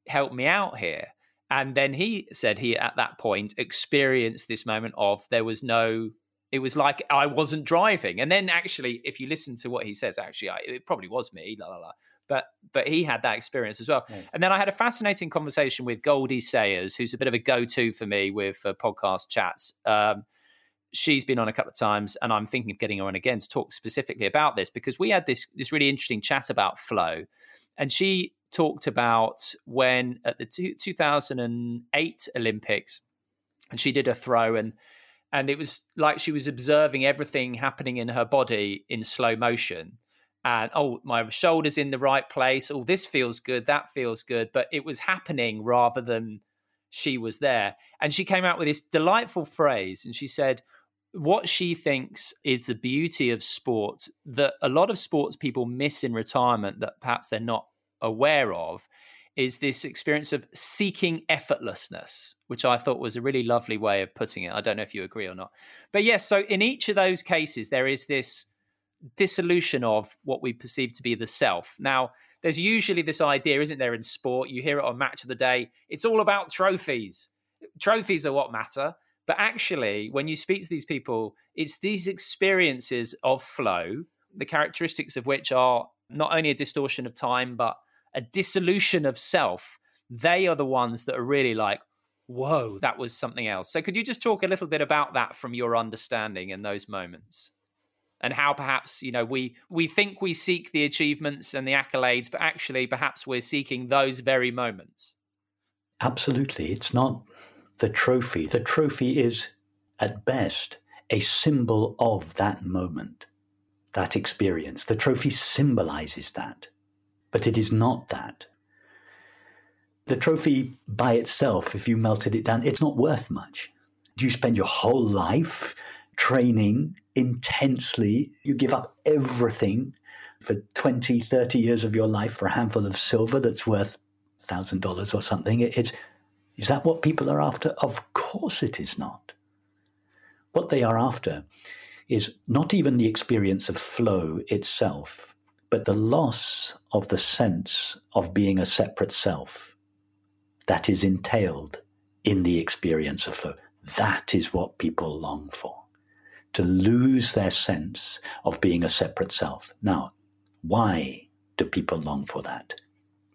Speaker 1: help me out here. And then he said he, at that point, experienced this moment of there was no, it was like I wasn't driving. And then actually, if you listen to what he says, actually, I, it probably was me, la la la. but but he had that experience as well. And then I had a fascinating conversation with Goldie Sayers, who's a bit of a go-to for me with uh, podcast chats. Um, she's been on a couple of times, and I'm thinking of getting her on again to talk specifically about this because we had this this really interesting chat about flow, and she talked about when at the two, 2008 Olympics, and she did a throw and and it was like she was observing everything happening in her body in slow motion. And oh my shoulders in the right place. Oh this feels good. That feels good. But it was happening rather than she was there. And she came out with this delightful phrase and she said what she thinks is the beauty of sport that a lot of sports people miss in retirement that perhaps they're not aware of is this experience of seeking effortlessness, which I thought was a really lovely way of putting it. I don't know if you agree or not. But yes, so in each of those cases, there is this dissolution of what we perceive to be the self. Now, there's usually this idea, isn't there, in sport? You hear it on Match of the Day. It's all about trophies. Trophies are what matter. But actually, when you speak to these people, it's these experiences of flow, the characteristics of which are not only a distortion of time, but a dissolution of self. They are the ones that are really like, whoa, mm. that was something else. So, could you just talk a little bit about that from your understanding in those moments? and how perhaps you know we we think we seek the achievements and the accolades but actually perhaps we're seeking those very moments
Speaker 3: absolutely it's not the trophy the trophy is at best a symbol of that moment that experience the trophy symbolizes that but it is not that the trophy by itself if you melted it down it's not worth much do you spend your whole life training intensely. You give up everything for 20, 30 years of your life for a handful of silver that's worth $1,000 or something. It's, is that what people are after? Of course it is not. What they are after is not even the experience of flow itself, but the loss of the sense of being a separate self that is entailed in the experience of flow. That is what people long for to lose their sense of being a separate self. Now, why do people long for that?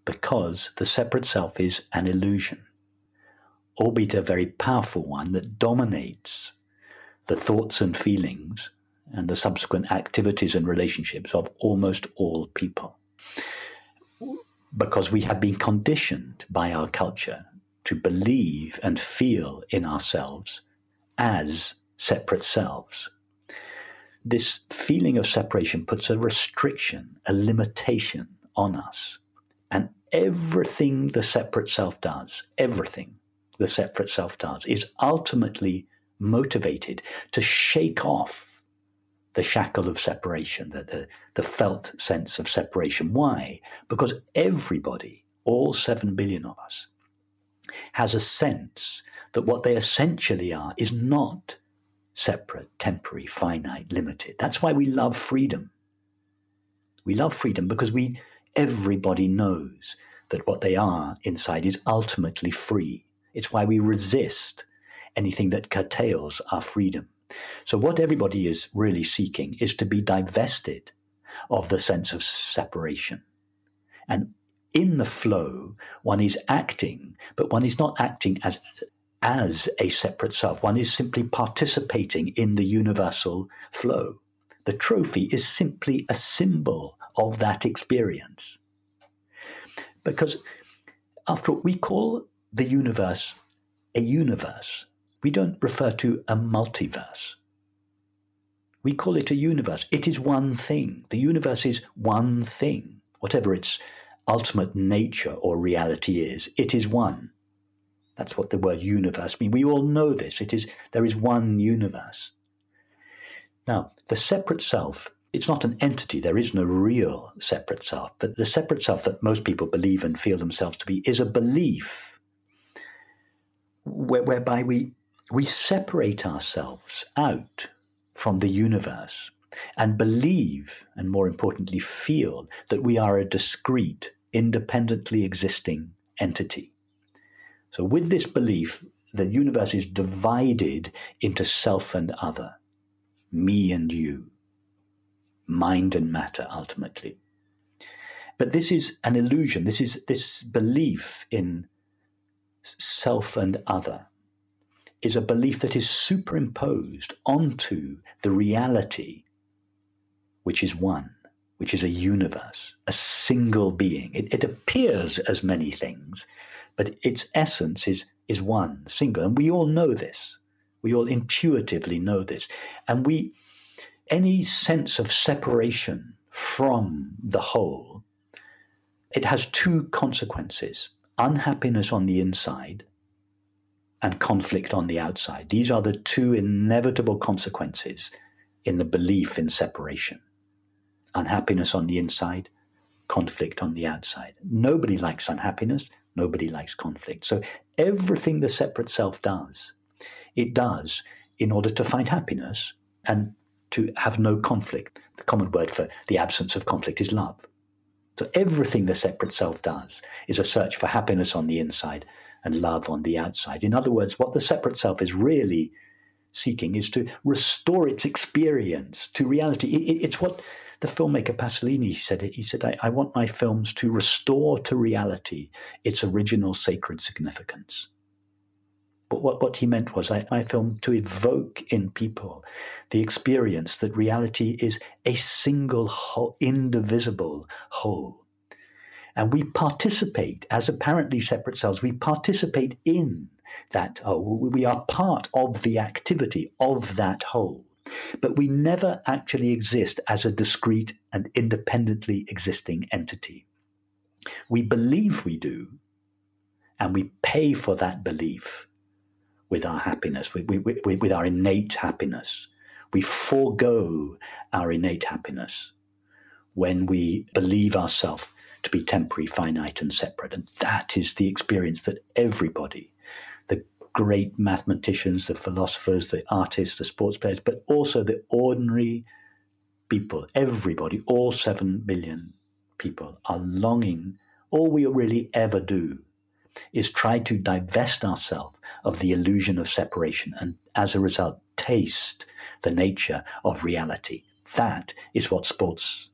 Speaker 3: Because the separate self is an illusion, albeit a very powerful one that dominates the thoughts and feelings and the subsequent activities and relationships of almost all people. Because we have been conditioned by our culture to believe and feel in ourselves as separate selves. This feeling of separation puts a restriction, a limitation on us. And everything the separate self does, everything the separate self does, is ultimately motivated to shake off the shackle of separation, the, the, the felt sense of separation. Why? Because everybody, all seven billion of us, has a sense that what they essentially are is not separate, temporary, finite, limited. That's why we love freedom. We love freedom because we everybody knows that what they are inside is ultimately free. It's why we resist anything that curtails our freedom. So what everybody is really seeking is to be divested of the sense of separation. And in the flow, one is acting, but one is not acting as as a separate self. One is simply participating in the universal flow. The trophy is simply a symbol of that experience. Because after all, we call the universe a universe. We don't refer to a multiverse. We call it a universe. It is one thing. The universe is one thing. Whatever its ultimate nature or reality is, it is one. That's what the word universe means. We all know this. It is there is one universe. Now, the separate self, it's not an entity. There is no real separate self. But the separate self that most people believe and feel themselves to be is a belief whereby we we separate ourselves out from the universe and believe, and more importantly, feel that we are a discrete, independently existing entity. So, with this belief, the universe is divided into self and other, me and you, mind and matter, ultimately. But this is an illusion. This is this belief in self and other is a belief that is superimposed onto the reality, which is one, which is a universe, a single being. It, it appears as many things, but its essence is, is one, single. And we all know this. We all intuitively know this. And we, any sense of separation from the whole, it has two consequences unhappiness on the inside and conflict on the outside. These are the two inevitable consequences in the belief in separation unhappiness on the inside, conflict on the outside. Nobody likes unhappiness, nobody likes conflict. So everything the separate self does, it does in order to find happiness and to have no conflict. The common word for the absence of conflict is love. So everything the separate self does is a search for happiness on the inside and love on the outside. In other words, what the separate self is really seeking is to restore its experience to reality. it's what the filmmaker Pasolini said. He said, I, I want my films to restore to reality its original sacred significance. But what, what he meant was I, I film to evoke in people the experience that reality is a single whole, indivisible whole and we participate as apparently separate selves. We participate in that whole. We are part of the activity of that whole. But we never actually exist as a discrete and independently existing entity. We believe we do, and we pay for that belief with our happiness, with, with, with our innate happiness. We forego our innate happiness when we believe ourselves to be temporary, finite, and separate. And that is the experience that everybody, the great mathematicians, the philosophers, the artists, the sports players, but also the ordinary people, everybody, all seven million people are longing. All we really ever do is try to divest ourselves of the illusion of separation and as a result taste the nature of reality. That is what sports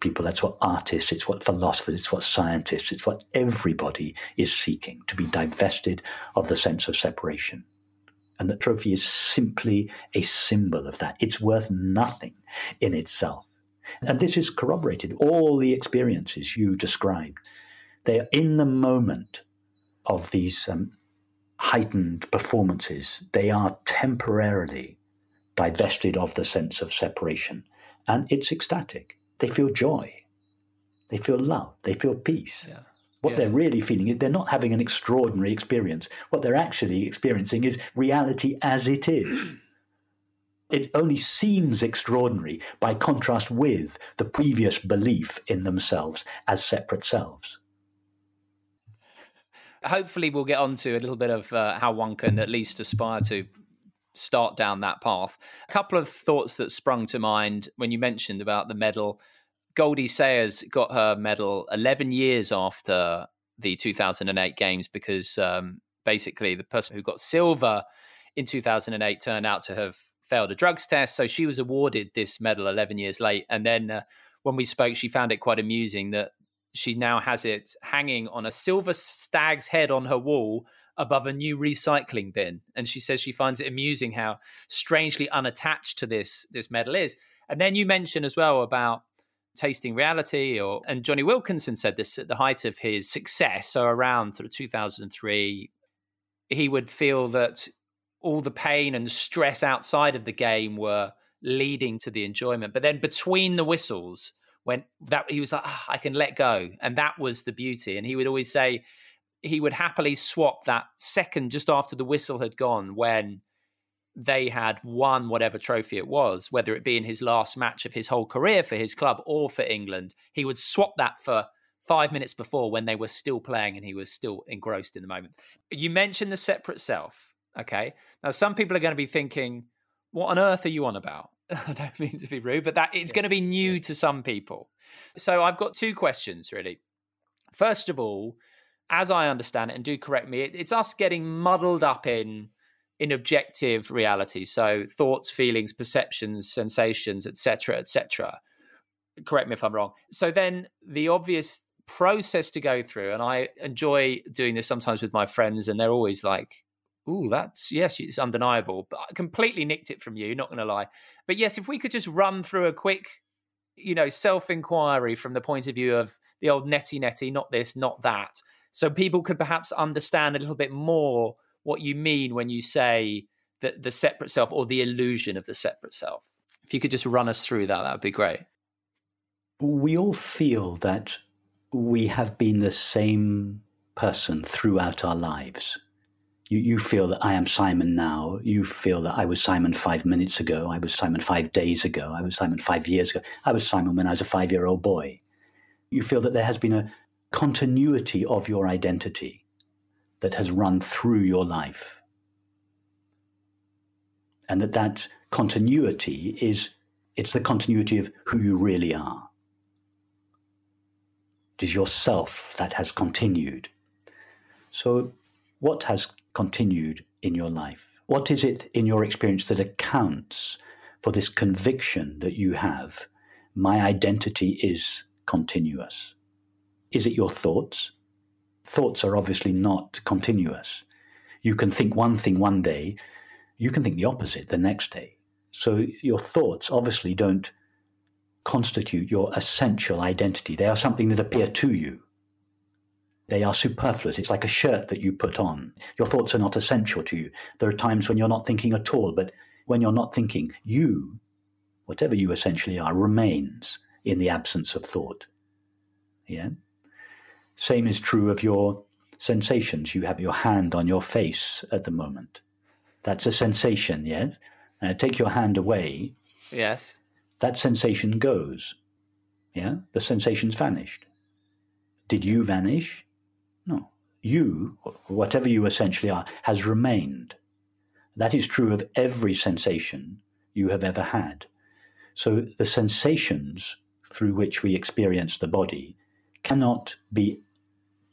Speaker 3: people, that's what artists, it's what philosophers, it's what scientists, it's what everybody is seeking to be divested of the sense of separation. And the trophy is simply a symbol of that. It's worth nothing in itself. And this is corroborated. All the experiences you described, they are in the moment of these um, heightened performances. They are temporarily divested of the sense of separation. And it's ecstatic they feel joy, they feel love, they feel peace. Yeah. What yeah. they're really feeling is they're not having an extraordinary experience. What they're actually experiencing is reality as it is. *clears throat* It only seems extraordinary by contrast with the previous belief in themselves as separate selves.
Speaker 1: Hopefully, we'll get on to a little bit of uh, how one can at least aspire to start down that path. A couple of thoughts that sprung to mind when you mentioned about the medal. Goldie Sayers got her medal 11 years after the 2008 games because um, basically the person who got silver in 2008 turned out to have failed a drugs test. So she was awarded this medal 11 years late. And then uh, when we spoke, she found it quite amusing that she now has it hanging on a silver stag's head on her wall above a new recycling bin. And she says she finds it amusing how strangely unattached to this this medal is. And then you mention as well about tasting reality or and Jonny Wilkinson said this at the height of his success, so around sort of 2003, he would feel that all the pain and stress outside of the game were leading to the enjoyment. But then between the whistles, when that he was like, oh, I can let go. And that was the beauty. And he would always say he would happily swap that second just after the whistle had gone when they had won whatever trophy it was, whether it be in his last match of his whole career for his club or for England. He would swap that for five minutes before when they were still playing and he was still engrossed in the moment. You mentioned the separate self. Okay. Now, some people are going to be thinking, what on earth are you on about? *laughs* I don't mean to be rude, but that it's going to be new to some people. So I've got two questions really. First of all, as I understand it, and do correct me, it, it's us getting muddled up in in objective reality. So thoughts, feelings, perceptions, sensations, etc., etc. correct me if I'm wrong. So then the obvious process to go through, and I enjoy doing this sometimes with my friends, and they're always like, "Ooh, that's yes, it's undeniable." But I completely nicked it from you, not going to lie. But yes, if we could just run through a quick, you know, self inquiry from the point of view of the old neti neti, not this, not that, so people could perhaps understand a little bit more what you mean when you say that the separate self or the illusion of the separate self. If you could just run us through that, that would be great.
Speaker 3: We all feel that we have been the same person throughout our lives. You, you feel that I am Simon now. You feel that I was Simon five minutes ago. I was Simon five days ago. I was Simon five years ago. I was Simon when I was a five year old boy. You feel that there has been a continuity of your identity that has run through your life. And that that continuity is it's the continuity of who you really are. It is yourself that has continued. So, what has continued in your life? What is it in your experience that accounts for this conviction that you have? My identity is continuous. Is it your thoughts? Thoughts are obviously not continuous. You can think one thing one day, you can think the opposite the next day. So your thoughts obviously don't constitute your essential identity. They are something that appear to you. They are superfluous. It's like a shirt that you put on. Your thoughts are not essential to you. There are times when you're not thinking at all, but when you're not thinking, you, whatever you essentially are, remains in the absence of thought. Yeah? Same is true of your sensations. You have your hand on your face at the moment. That's a sensation, yes? Uh, take your hand away.
Speaker 1: Yes
Speaker 3: that sensation goes. Yeah, the sensation's vanished. Did you vanish? No. You, whatever you essentially are, has remained. That is true of every sensation you have ever had. So the sensations through which we experience the body cannot be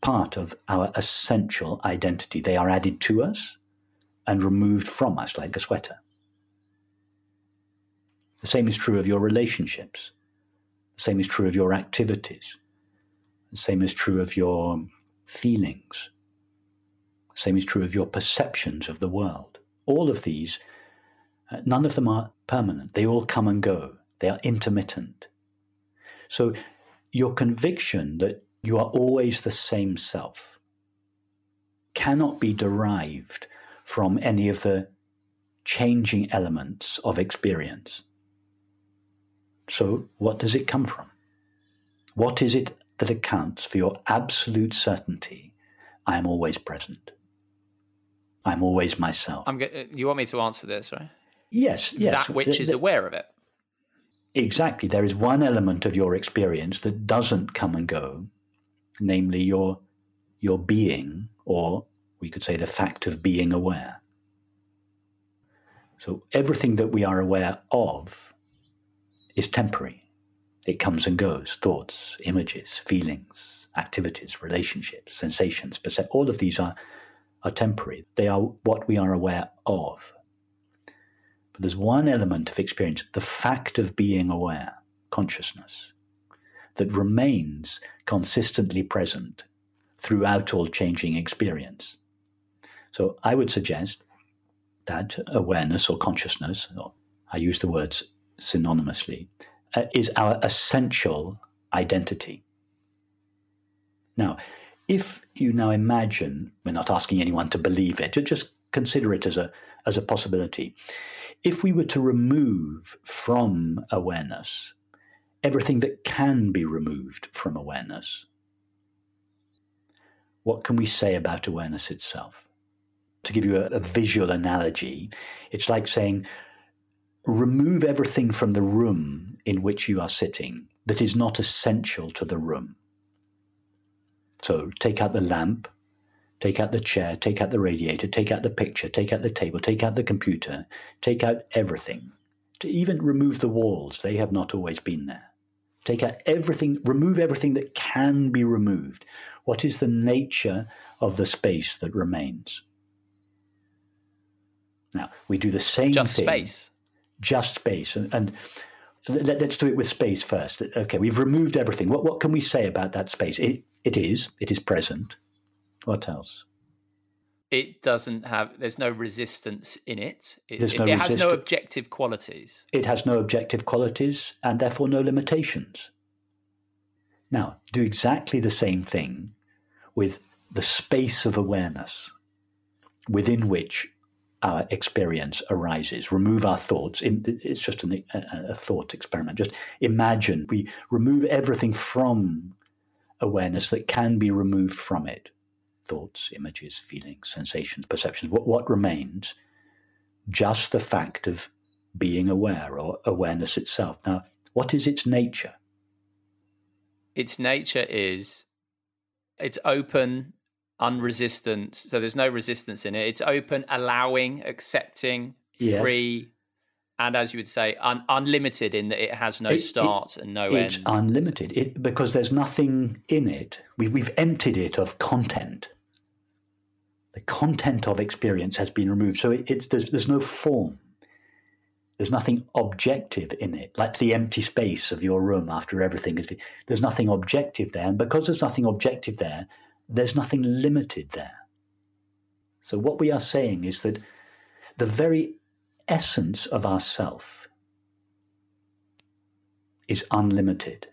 Speaker 3: part of our essential identity. They are added to us and removed from us like a sweater. The same is true of your relationships. The same is true of your activities. The same is true of your feelings. The same is true of your perceptions of the world. All of these, uh, none of them are permanent. They all come and go. They are intermittent. So your conviction that you are always the same self cannot be derived from any of the changing elements of experience. So, what does it come from? What is it that accounts for your absolute certainty? I am always present. I'm always myself.
Speaker 1: I'm go- uh, you want me to answer this, right?
Speaker 3: Yes, yes.
Speaker 1: That which the, is aware of it.
Speaker 3: Exactly. There is one element of your experience that doesn't come and go, namely your your being, or we could say the fact of being aware. So everything that we are aware of is temporary. It comes and goes thoughts, images, feelings, activities, relationships, sensations, percep- all of these are, are temporary. They are what we are aware of. But there's one element of experience, the fact of being aware, consciousness, that remains consistently present throughout all changing experience. So I would suggest that awareness or consciousness, or I use the words synonymously, uh, is our essential identity. Now, if you now imagine, we're not asking anyone to believe it, just consider it as a, as a possibility. If we were to remove from awareness everything that can be removed from awareness, what can we say about awareness itself? To give you a, a visual analogy, it's like saying remove everything from the room in which you are sitting that is not essential to the room. So take out the lamp, take out the chair, take out the radiator, take out the picture, take out the table, take out the computer, take out everything. To even remove the walls, they have not always been there. Take out everything, remove everything that can be removed. What is the nature of the space that remains? Now, we do the same
Speaker 1: Just
Speaker 3: thing.
Speaker 1: space
Speaker 3: just space. And, and let, us do it with space first. Okay, we've removed everything. What, what can we say about that space? It, it is. It is present. What else?
Speaker 1: It doesn't have. There's no resistance in it. It, there's no it, it has no objective qualities.
Speaker 3: It has no objective qualities and therefore no limitations. Now, do exactly the same thing with the space of awareness within which our experience arises. Remove our thoughts. It's just an, a, a thought experiment. Just imagine we remove everything from awareness that can be removed from it thoughts, images, feelings, sensations, perceptions. What, what remains? Just the fact of being aware or awareness itself. Now, what is its nature?
Speaker 1: Its nature is it's open, unresistant. So there's no resistance in it. It's open, allowing, accepting, yes. free, and as you would say, un- unlimited in that it has no it, start it, and no
Speaker 3: it's
Speaker 1: end.
Speaker 3: It's unlimited it, because there's nothing in it. We, we've emptied it of content. The content of experience has been removed, so it, it's there's, there's no form. There's nothing objective in it, like the empty space of your room after everything been. There's nothing objective there, and because there's nothing objective there, there's nothing limited there. So what we are saying is that the very essence of ourself is unlimited,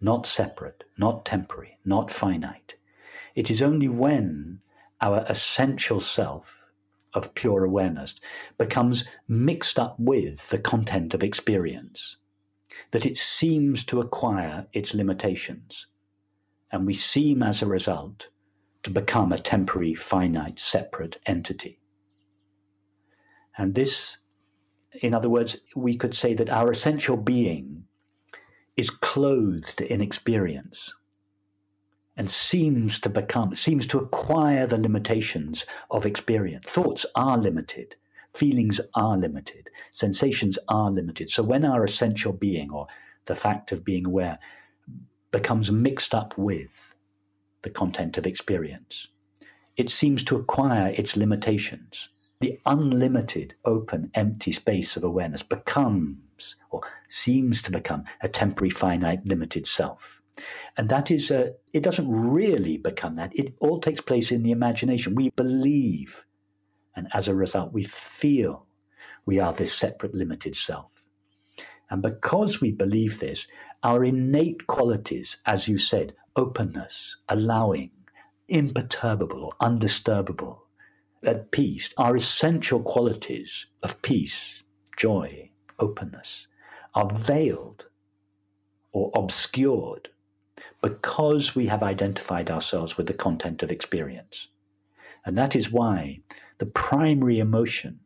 Speaker 3: not separate, not temporary, not finite. It is only when our essential self of pure awareness becomes mixed up with the content of experience that it seems to acquire its limitations. And we seem, as a result, to become a temporary, finite, separate entity. And this, in other words, we could say that our essential being is clothed in experience and seems to become, seems to acquire the limitations of experience. Thoughts are limited, feelings are limited, sensations are limited. So when our essential being or the fact of being aware becomes mixed up with the content of experience, it seems to acquire its limitations the unlimited, open, empty space of awareness becomes, or seems to become, a temporary, finite, limited self. And that is, a, it doesn't really become that. It all takes place in the imagination. We believe, and as a result, we feel we are this separate, limited self. And because we believe this, our innate qualities, as you said, openness, allowing, imperturbable undisturbable, at peace are essential qualities of peace, joy, openness, are veiled or obscured because we have identified ourselves with the content of experience. And that is why the primary emotion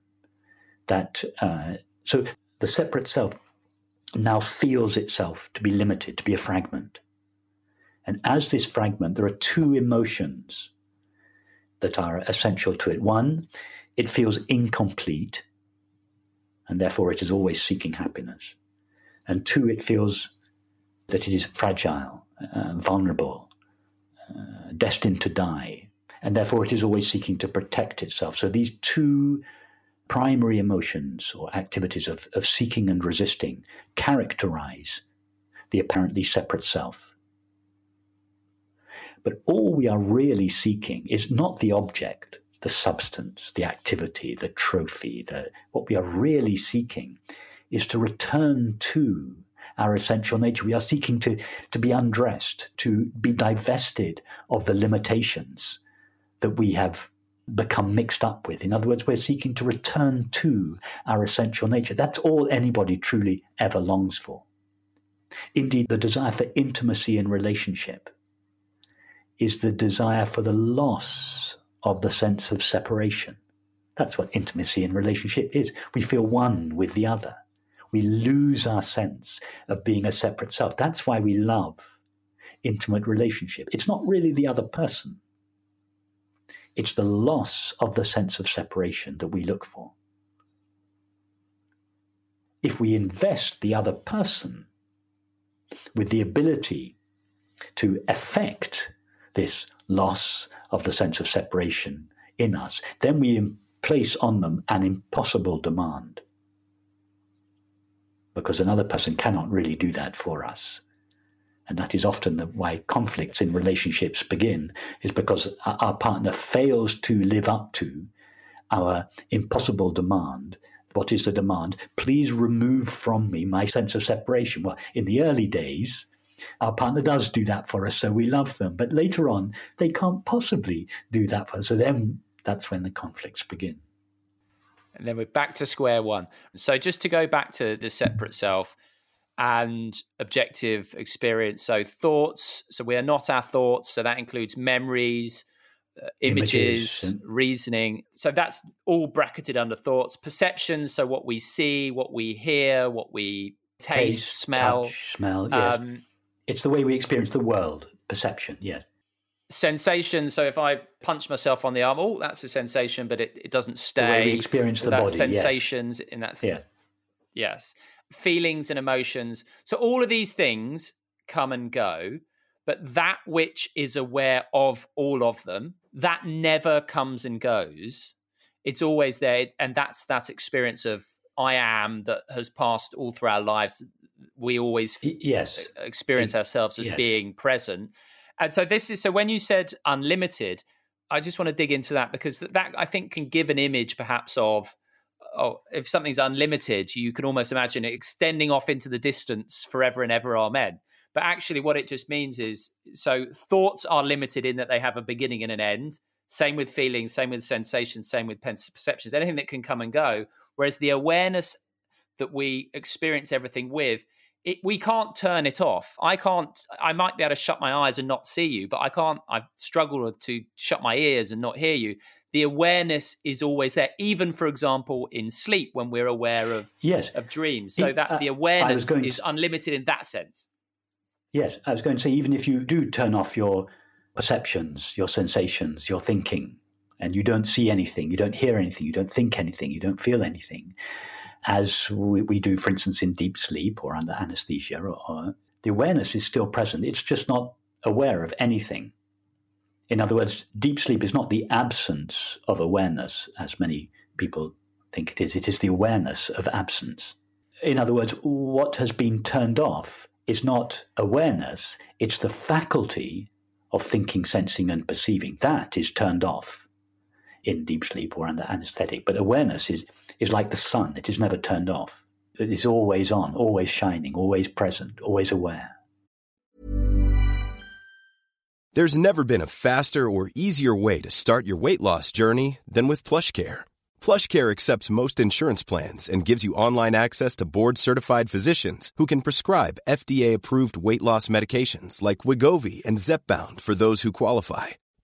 Speaker 3: that, uh, so the separate self now feels itself to be limited, to be a fragment. And as this fragment, there are two emotions that are essential to it. One, it feels incomplete, and therefore it is always seeking happiness. And two, it feels that it is fragile, uh, vulnerable, uh, destined to die, and therefore it is always seeking to protect itself. So these two primary emotions or activities of, of seeking and resisting characterize the apparently separate self. But all we are really seeking is not the object, the substance, the activity, the trophy. The, what we are really seeking is to return to our essential nature. We are seeking to, to be undressed, to be divested of the limitations that we have become mixed up with. In other words, we're seeking to return to our essential nature. That's all anybody truly ever longs for. Indeed, the desire for intimacy in relationship is the desire for the loss of the sense of separation. That's what intimacy in relationship is. We feel one with the other. We lose our sense of being a separate self. That's why we love intimate relationship. It's not really the other person. It's the loss of the sense of separation that we look for. If we invest the other person with the ability to affect this loss of the sense of separation in us, then we place on them an impossible demand. Because another person cannot really do that for us. And that is often the, why conflicts in relationships begin, is because our partner fails to live up to our impossible demand. What is the demand? Please remove from me my sense of separation. Well, in the early days, our partner does do that for us, so we love them. But later on, they can't possibly do that for us. So then that's when the conflicts begin.
Speaker 1: And then we're back to square one. So just to go back to the separate self and objective experience. So thoughts. So we are not our thoughts. So that includes memories, uh, images, images reasoning. So that's all bracketed under thoughts. Perceptions. So what we see, what we hear, what we taste, taste smell,
Speaker 3: touch, smell. Yes. Um, it's the way we experience the world. Perception. Yes
Speaker 1: sensation. So if I punch myself on the arm, oh, that's a sensation, but it, it doesn't stay.
Speaker 3: We experience the body.
Speaker 1: Sensations yes. in that.
Speaker 3: Yeah.
Speaker 1: Yes. Feelings and emotions. So all of these things come and go, but that which is aware of all of them, that never comes and goes. It's always there, and that's that experience of I am that has passed all through our lives. We always
Speaker 3: yes
Speaker 1: experience ourselves as yes. being present and so this is so when you said unlimited, I just want to dig into that because that I think can give an image perhaps of oh if something's unlimited, you can almost imagine it extending off into the distance forever and ever amen. But actually what it just means is so thoughts are limited in that they have a beginning and an end. Same with feelings, same with sensations, same with perceptions, anything that can come and go. Whereas the awareness that we experience everything with it, we can't turn it off. I can't. I might be able to shut my eyes and not see you, but I can't. I struggle to shut my ears and not hear you. The awareness is always there, even for example in sleep when we're aware of
Speaker 3: yes
Speaker 1: of dreams. So it, that uh, the awareness is to, unlimited in that sense.
Speaker 3: Yes, I was going to say even if you do turn off your perceptions, your sensations, your thinking, and you don't see anything, you don't hear anything, you don't think anything, you don't feel anything as we, we do, for instance, in deep sleep or under anesthesia, or, or, the awareness is still present. It's just not aware of anything. In other words, deep sleep is not the absence of awareness, as many people think it is. It is the awareness of absence. In other words, what has been turned off is not awareness, it's the faculty of thinking, sensing, and perceiving. That is turned off in deep sleep or under anesthetic. But awareness is is like the sun, it is never turned off. It is always on, always shining, always present, always aware.
Speaker 2: There's never been a faster or easier way to start your weight loss journey than with PlushCare. PlushCare accepts most insurance plans and gives you online access to board-certified physicians who can prescribe FDA-approved weight loss medications like Wegovy and Zepbound for those who qualify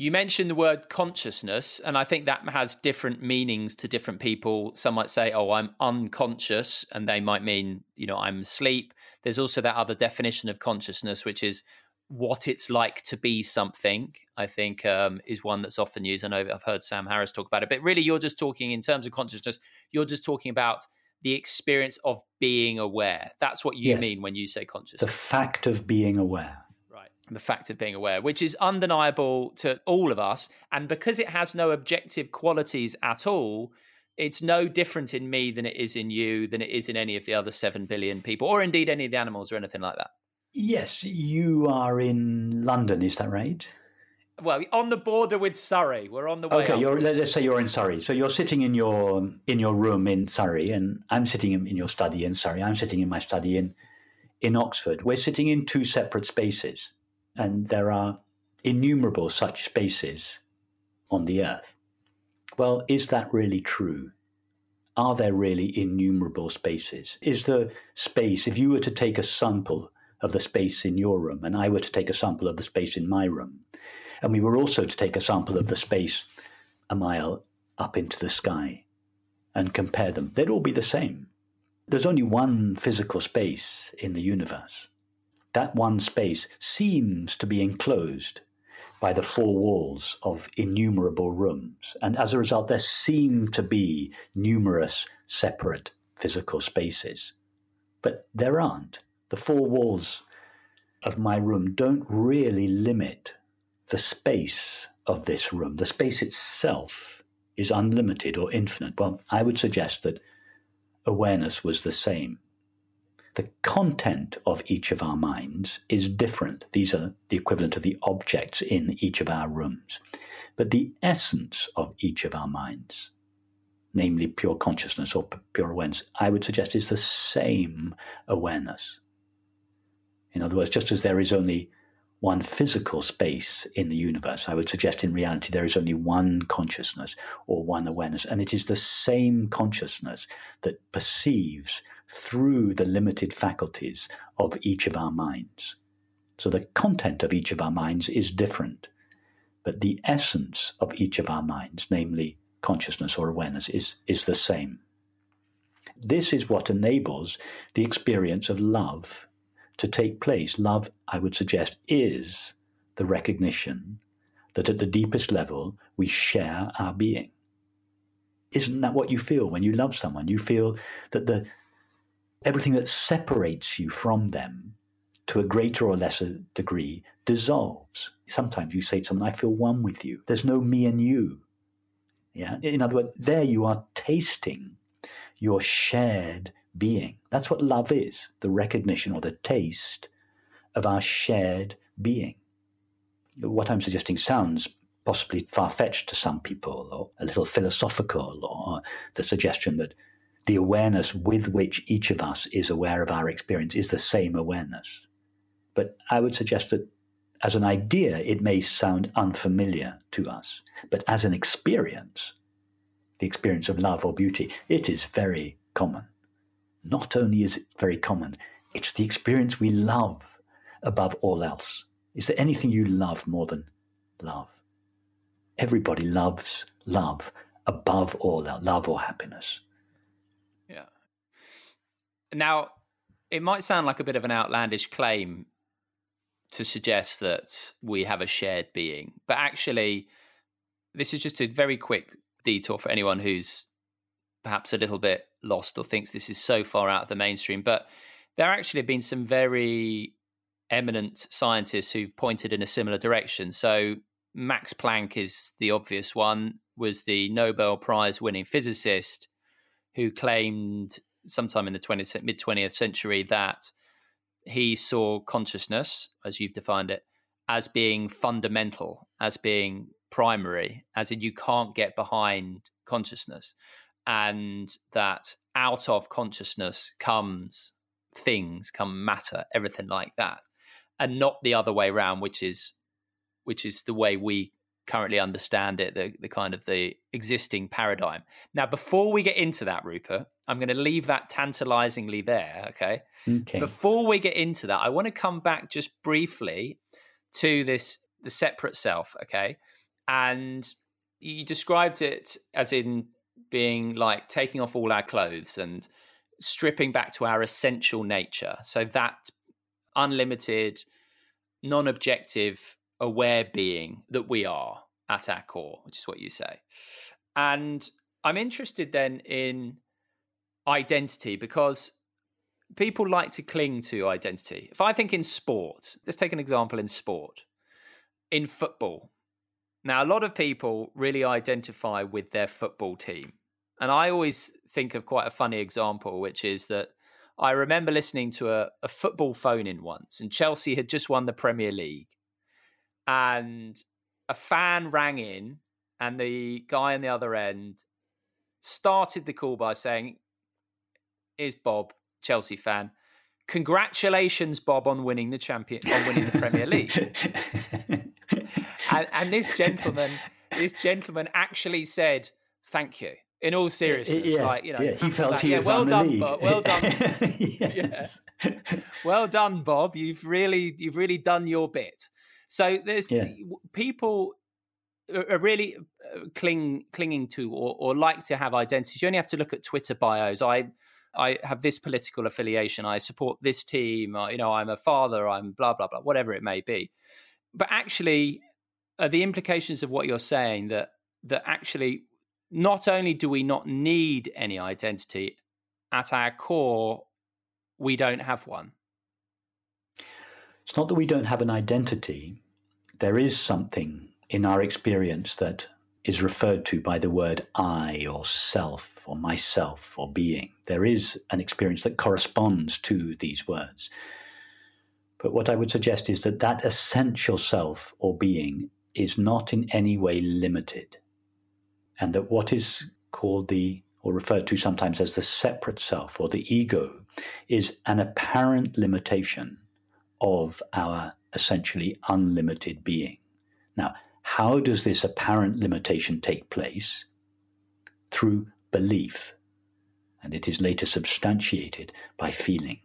Speaker 1: You mentioned the word consciousness, and I think that has different meanings to different people. Some might say, "Oh, I'm unconscious," and they might mean, you know, I'm asleep. There's also that other definition of consciousness, which is what it's like to be something. I think um, is one that's often used. I know I've heard Sam Harris talk about it, but really, you're just talking in terms of consciousness. You're just talking about the experience of being aware. That's what you yes. mean when you say consciousness.
Speaker 3: The fact of being aware.
Speaker 1: The fact of being aware, which is undeniable to all of us. And because it has no objective qualities at all, it's no different in me than it is in you, than it is in any of the other 7 billion people, or indeed any of the animals or anything like that.
Speaker 3: Yes, you are in London, is that right?
Speaker 1: Well, on the border with Surrey. We're on the way.
Speaker 3: Okay, let's say you're in Surrey. So you're sitting in your in your room in Surrey, and I'm sitting in, in your study in Surrey. I'm sitting in my study in in Oxford. We're sitting in two separate spaces. And there are innumerable such spaces on the earth. Well, is that really true? Are there really innumerable spaces? Is the space, if you were to take a sample of the space in your room, and I were to take a sample of the space in my room, and we were also to take a sample of the space a mile up into the sky and compare them, they'd all be the same. There's only one physical space in the universe that one space seems to be enclosed by the four walls of innumerable rooms. And as a result, there seem to be numerous separate physical spaces. But there aren't. The four walls of my room don't really limit the space of this room. The space itself is unlimited or infinite. Well, I would suggest that awareness was the same the content of each of our minds is different. These are the equivalent of the objects in each of our rooms. But the essence of each of our minds, namely pure consciousness or pure awareness, I would suggest is the same awareness. In other words, just as there is only one physical space in the universe, I would suggest in reality there is only one consciousness or one awareness, and it is the same consciousness that perceives through the limited faculties of each of our minds. So the content of each of our minds is different, but the essence of each of our minds, namely consciousness or awareness, is, is the same. This is what enables the experience of love to take place. Love, I would suggest, is the recognition that at the deepest level we share our being. Isn't that what you feel when you love someone? You feel that the, everything that separates you from them to a greater or lesser degree dissolves. Sometimes you say to someone, I feel one with you. There's no me and you. Yeah. In other words, there you are tasting your shared being. That's what love is the recognition or the taste of our shared being. What I'm suggesting sounds possibly far fetched to some people or a little philosophical or the suggestion that the awareness with which each of us is aware of our experience is the same awareness. But I would suggest that as an idea, it may sound unfamiliar to us, but as an experience, the experience of love or beauty, it is very common. Not only is it very common, it's the experience we love above all else. Is there anything you love more than love? Everybody loves love above all else, love or happiness.
Speaker 1: Now, it might sound like a bit of an outlandish claim to suggest that we have a shared being, but actually, this is just a very quick detour for anyone who's perhaps a little bit lost or thinks this is so far out of the mainstream. But there actually have been some very eminent scientists who've pointed in a similar direction. So Max Planck is the obvious one, was the Nobel Prize winning physicist who claimed sometime in the 20th, mid 20th century that he saw consciousness, as you've defined it, as being fundamental, as being primary, as in you can't get behind consciousness, and that out of consciousness comes things, come matter, everything like that, and not the other way around, which is which is the way we currently understand it, the, the kind of the existing paradigm. Now, before we get into that, Rupert, I'm going to leave that tantalizingly there. Okay?
Speaker 3: okay.
Speaker 1: Before we get into that, I want to come back just briefly to this the separate self. Okay, and you described it as in being like taking off all our clothes and stripping back to our essential nature. So that unlimited, non-objective aware being that we are at our core, which is what you say. And I'm interested then in identity because people like to cling to identity. If I think in sport, let's take an example in sport. In football, now a lot of people really identify with their football team. And I always think of quite a funny example, which is that I remember listening to a, a football phone in once, and Chelsea had just won the Premier League. And a fan rang in, and the guy on the other end started the call by saying, Here's Bob, Chelsea fan. Congratulations, Bob, on winning the champion on winning the Premier League. and, and this gentleman, this gentleman actually said, Thank you in all seriousness, yes, like you know,
Speaker 3: yeah, he felt he
Speaker 1: yeah, well done, Bob. Well done, *laughs*
Speaker 3: yes. *laughs*
Speaker 1: yeah. well done, Bob. You've really, you've really done your bit. So there's yeah. people are really uh, cling clinging to or, or like to have identities. You only have to look at Twitter bios. I I have this political affiliation. I support this team. Or, you know, I'm a father. I'm blah blah blah. Whatever it may be. But actually, uh, the implications of what you're saying that that actually not only do we not need any identity, at our core, we don't have one.
Speaker 3: It's not that we don't have an identity. There is something in our experience that is referred to by the word I or self or myself or being. There is an experience that corresponds to these words. But what I would suggest is that that essential self or being is not in any way limited and that what is called the, or referred to sometimes as the separate self or the ego, is an apparent limitation of our essentially unlimited being. Now, how does this apparent limitation take place? Through belief, and it is later substantiated by feeling.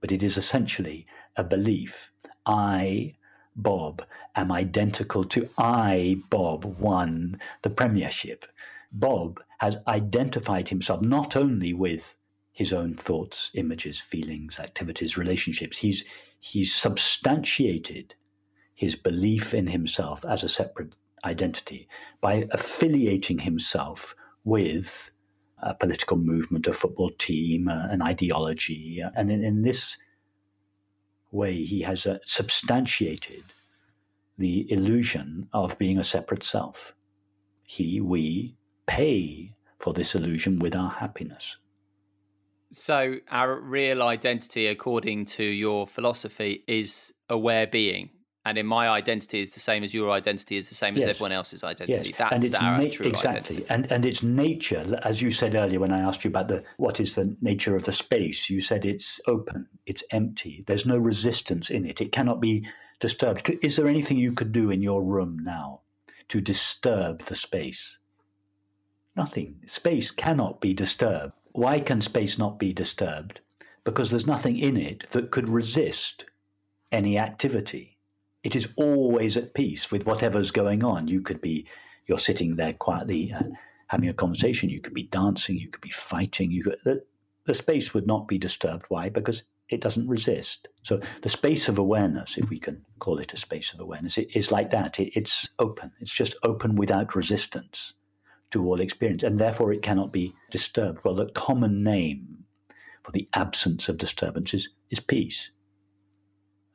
Speaker 3: But it is essentially a belief. I Bob am identical to I, Bob, won the premiership. Bob has identified himself not only with his own thoughts, images, feelings, activities, relationships, he's, he's substantiated his belief in himself as a separate identity by affiliating himself with a political movement, a football team, uh, an ideology. And in, in this way, he has uh, substantiated the illusion of being a separate self. He, we pay for this illusion with our happiness.
Speaker 1: So, our real identity, according to your philosophy, is aware being. And in my identity is the same as your identity is the same as everyone else's identity. Yes. That's and it's our na- true
Speaker 3: exactly.
Speaker 1: identity.
Speaker 3: And and its nature, as you said earlier when I asked you about the what is the nature of the space, you said it's open, it's empty. There's no resistance in it. It cannot be disturbed. Is there anything you could do in your room now to disturb the space? Nothing. Space cannot be disturbed. Why can space not be disturbed? Because there's nothing in it that could resist any activity it is always at peace with whatever's going on. You could be, you're sitting there quietly uh, having a conversation. You could be dancing. You could be fighting. You could, the, the space would not be disturbed. Why? Because it doesn't resist. So the space of awareness, if we can call it a space of awareness, it is like that. It, it's open. It's just open without resistance to all experience, and therefore it cannot be disturbed. Well, the common name for the absence of disturbances is, peace.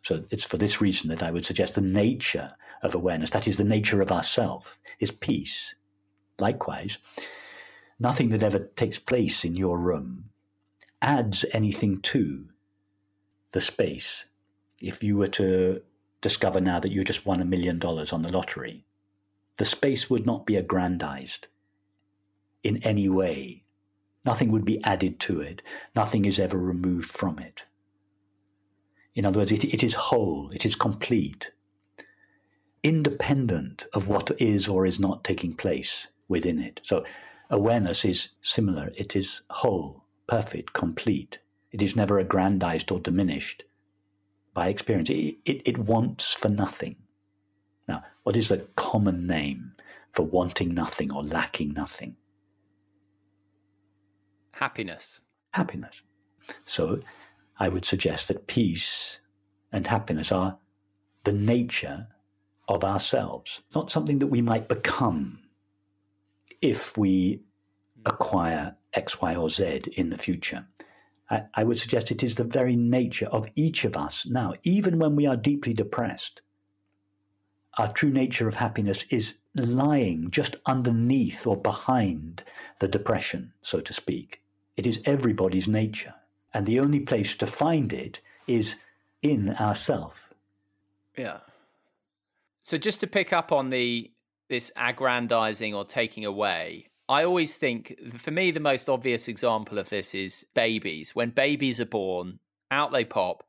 Speaker 3: So it's for this reason that I would suggest the nature of awareness, that is the nature of ourself, is peace. Likewise, nothing that ever takes place in your room adds anything to the space. If you were to discover now that you just won a million dollars on the lottery, the space would not be aggrandized in any way. Nothing would be added to it. Nothing is ever removed from it. In other words, it, it is whole, it is complete, independent of what is or is not taking place within it. So awareness is similar. It is whole, perfect, complete. It is never aggrandized or diminished by experience. It, it, it wants for nothing. Now, what is the common name for wanting nothing or lacking nothing?
Speaker 1: Happiness.
Speaker 3: Happiness. So I would suggest that peace and happiness are the nature of ourselves, not something that we might become if we acquire X, Y, or Z in the future. I, I would suggest it is the very nature of each of us now, even when we are deeply depressed. Our true nature of happiness is lying just underneath or behind the depression, so to speak. It is everybody's nature. And the only place to find it is in ourself.
Speaker 1: Yeah. So just to pick up on the this aggrandizing or taking away, I always think for me the most obvious example of this is babies. When babies are born, out they pop,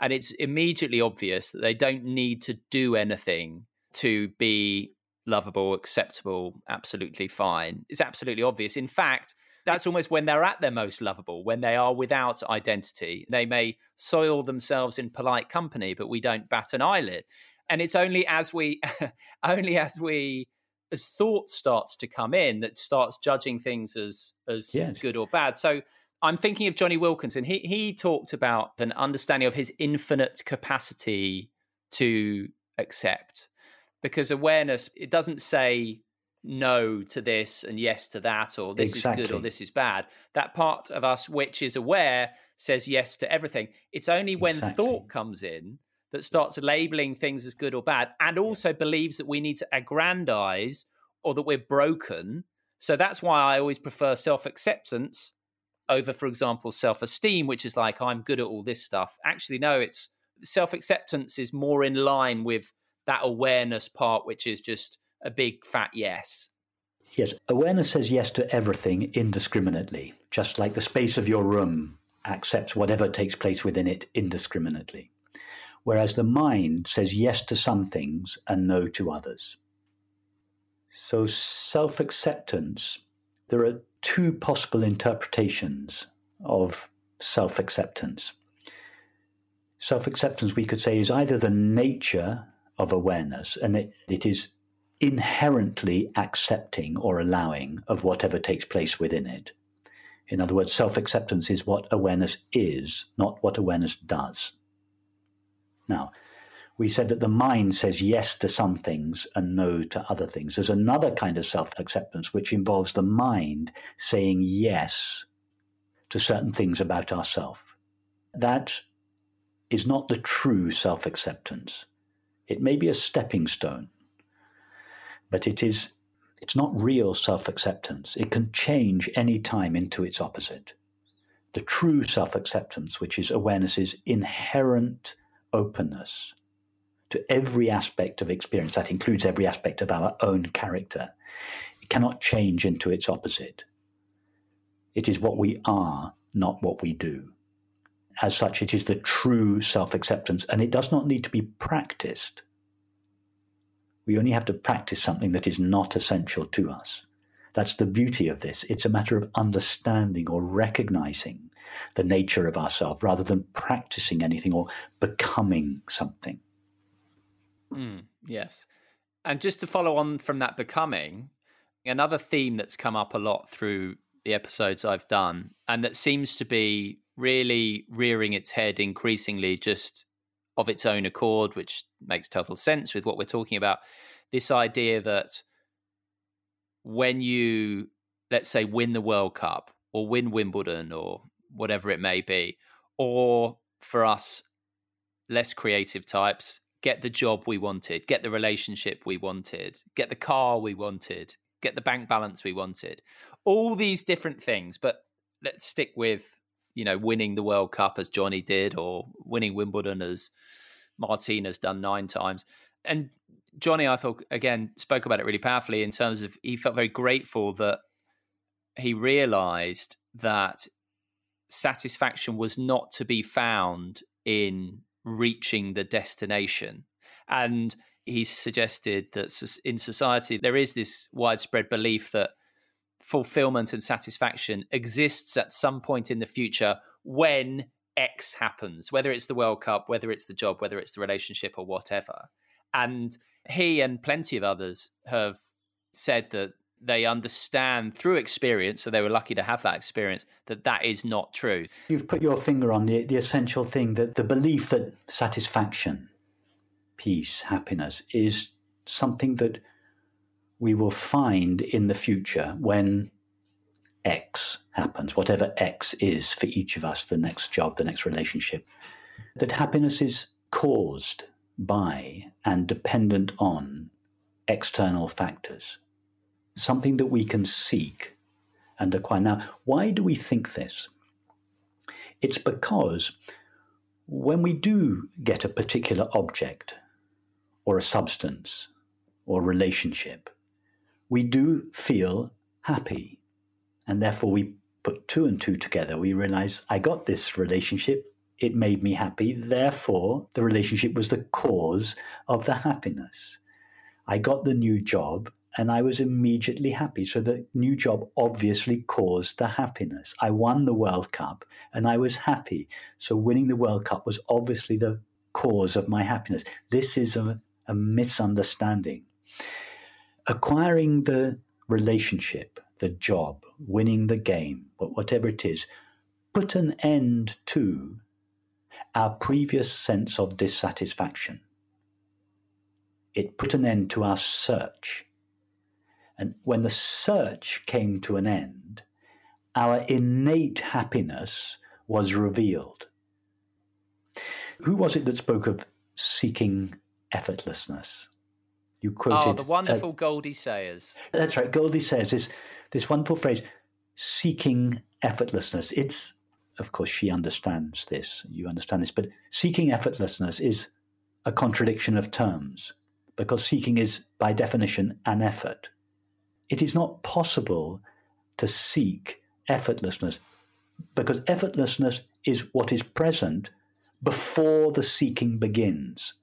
Speaker 1: and it's immediately obvious that they don't need to do anything to be lovable, acceptable, absolutely fine. It's absolutely obvious. In fact, that's almost when they're at their most lovable, when they are without identity. They may soil themselves in polite company, but we don't bat an eyelid. And it's only as we, *laughs* only as we, as thought starts to come in, that starts judging things as as yes. good or bad. So I'm thinking of Jonny Wilkinson. He he talked about an understanding of his infinite capacity to accept, because awareness it doesn't say no to this and yes to that, or this exactly. is good or this is bad. That part of us which is aware says yes to everything. It's only when exactly. thought comes in that starts labeling things as good or bad and also believes that we need to aggrandize or that we're broken. So that's why I always prefer self acceptance over, for example, self esteem, which is like, I'm good at all this stuff. Actually, no, it's self acceptance is more in line with that awareness part, which is just a big fat yes.
Speaker 3: Yes, awareness says yes to everything indiscriminately, just like the space of your room accepts whatever takes place within it indiscriminately. Whereas the mind says yes to some things and no to others. So, self acceptance, there are two possible interpretations of self acceptance. Self acceptance, we could say, is either the nature of awareness, and it, it is inherently accepting or allowing of whatever takes place within it. In other words, self acceptance is what awareness is, not what awareness does. Now, we said that the mind says yes to some things and no to other things. There's another kind of self acceptance which involves the mind saying yes to certain things about ourself. That is not the true self acceptance. It may be a stepping stone, but it is it's not real self-acceptance. It can change any time into its opposite. The true self-acceptance, which is awareness's inherent openness to every aspect of experience, that includes every aspect of our own character, it cannot change into its opposite. It is what we are, not what we do. As such, it is the true self acceptance, and it does not need to be practiced. We only have to practice something that is not essential to us. That's the beauty of this. It's a matter of understanding or recognizing the nature of ourselves rather than practicing anything or becoming something.
Speaker 1: Mm, yes. And just to follow on from that becoming, another theme that's come up a lot through the episodes I've done, and that seems to be really rearing its head increasingly just of its own accord, which makes total sense with what we're talking about. This idea that when you, let's say, win the World Cup or win Wimbledon or whatever it may be, or for us, less creative types, get the job we wanted, get the relationship we wanted, get the car we wanted, get the bank balance we wanted, all these different things. But let's stick with you know, winning the World Cup as Jonny did, or winning Wimbledon as Martina has done nine times. And Jonny, I thought again spoke about it really powerfully in terms of he felt very grateful that he realized that satisfaction was not to be found in reaching the destination. And he suggested that in society there is this widespread belief that fulfillment and satisfaction exists at some point in the future when X happens, whether it's the World Cup, whether it's the job, whether it's the relationship, or whatever. And he and plenty of others have said that they understand through experience, so they were lucky to have that experience, that that is not true.
Speaker 3: You've put your finger on the, the essential thing that the belief that satisfaction, peace, happiness is something that we will find in the future when X happens, whatever X is for each of us, the next job, the next relationship, that happiness is caused by and dependent on external factors, something that we can seek and acquire. Now, why do we think this? It's because when we do get a particular object or a substance or relationship, we do feel happy. And therefore, we put two and two together. We realize I got this relationship. It made me happy. Therefore, the relationship was the cause of the happiness. I got the new job and I was immediately happy. So the new job obviously caused the happiness. I won the World Cup and I was happy. So winning the World Cup was obviously the cause of my happiness. This is a, a misunderstanding. Acquiring the relationship, the job, winning the game, whatever it is, put an end to our previous sense of dissatisfaction. It put an end to our search and when the search came to an end, our innate happiness was revealed. Who was it that spoke of seeking effortlessness?
Speaker 1: You quoted. Oh, the wonderful uh, Goldie Sayers.
Speaker 3: That's right. Goldie Sayers this, this wonderful phrase, seeking effortlessness. It's, of course, she understands this. You understand this. But seeking effortlessness is a contradiction of terms because seeking is, by definition, an effort. It is not possible to seek effortlessness because effortlessness is what is present before the seeking begins.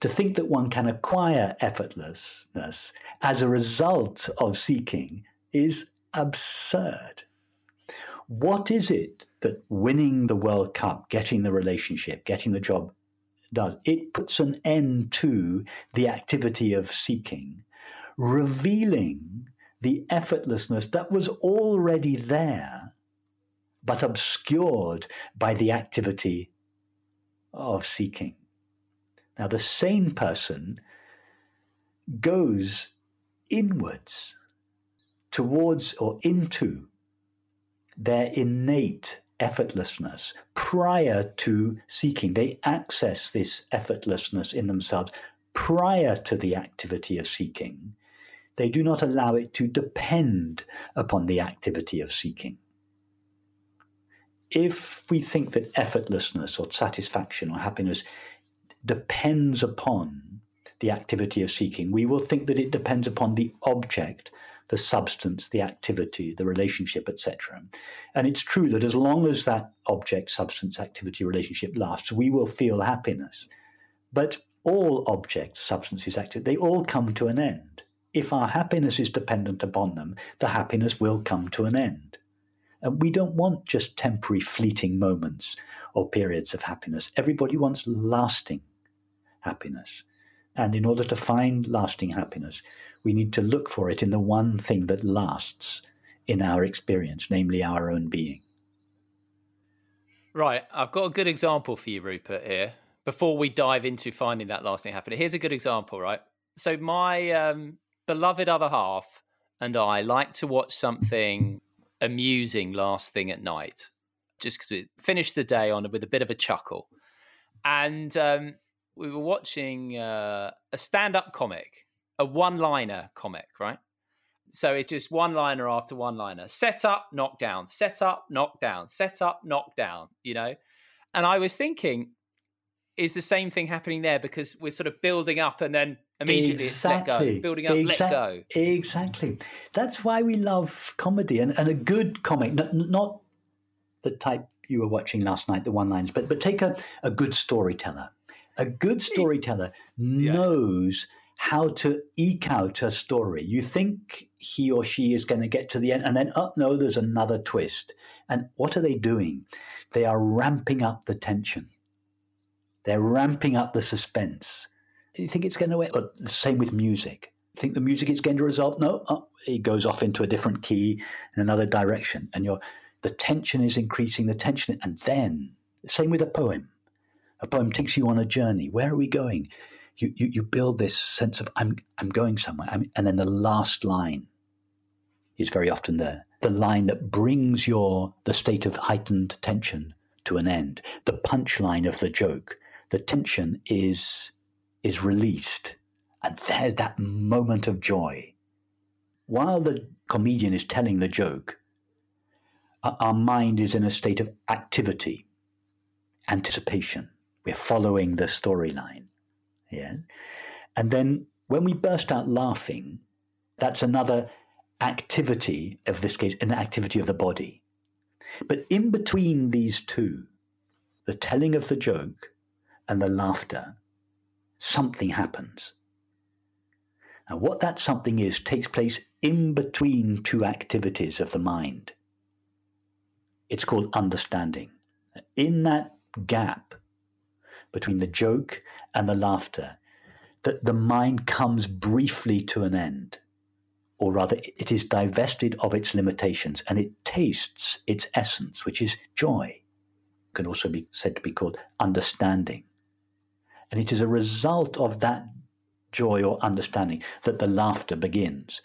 Speaker 3: To think that one can acquire effortlessness as a result of seeking is absurd. What is it that winning the World Cup, getting the relationship, getting the job does? It puts an end to the activity of seeking revealing the effortlessness that was already there, but obscured by the activity of seeking. Now, the sane person goes inwards towards or into their innate effortlessness prior to seeking. They access this effortlessness in themselves prior to the activity of seeking they do not allow it to depend upon the activity of seeking. If we think that effortlessness or satisfaction or happiness depends upon the activity of seeking, we will think that it depends upon the object, the substance, the activity, the relationship, etc. And it's true that as long as that object, substance, activity, relationship lasts, we will feel happiness. But all objects, substances, activity, they all come to an end if our happiness is dependent upon them, the happiness will come to an end. And we don't want just temporary, fleeting moments or periods of happiness. Everybody wants lasting happiness. And in order to find lasting happiness, we need to look for it in the one thing that lasts in our experience, namely our own being.
Speaker 1: Right. I've got a good example for you, Rupert, here. Before we dive into finding that lasting happiness, here's a good example, right? So, my um, beloved other half and I like to watch something amusing last thing at night, just because we finished the day on with a bit of a chuckle, and um, we were watching uh, a stand-up comic, a one-liner comic, right? So it's just one-liner after one-liner, set up, knock down, set up, knock down, set up, knock down, you know. And I was thinking, is the same thing happening there because we're sort of building up and then Immediately, exactly. let go. Building up, Exa- let go.
Speaker 3: Exactly. That's why we love comedy and, and a good comic, not, not the type you were watching last night, the one lines, but but take a, a good storyteller. A good storyteller knows how to eke out a story. You think he or she is going to get to the end, and then, oh no, there's another twist. And what are they doing? They are ramping up the tension. They're ramping up the suspense you think it's going to end? the same with music. You think the music is going to resolve? No, oh, it goes off into a different key in another direction, and you the tension is increasing. The tension, and then same with a poem. A poem takes you on a journey. Where are we going? You you, you build this sense of I'm I'm going somewhere, I'm, and then the last line is very often there. The line that brings your the state of heightened tension to an end. The punchline of the joke. The tension is is released. And there's that moment of joy. While the comedian is telling the joke, our mind is in a state of activity, anticipation. We're following the storyline. Yeah. And then when we burst out laughing, that's another activity of this case, an activity of the body. But in between these two, the telling of the joke and the laughter, something happens. And what that something is takes place in between two activities of the mind. It's called understanding. In that gap between the joke and the laughter, that the mind comes briefly to an end, or rather, it is divested of its limitations and it tastes its essence, which is joy. It can also be said to be called understanding. And it is a result of that joy or understanding that the laughter begins.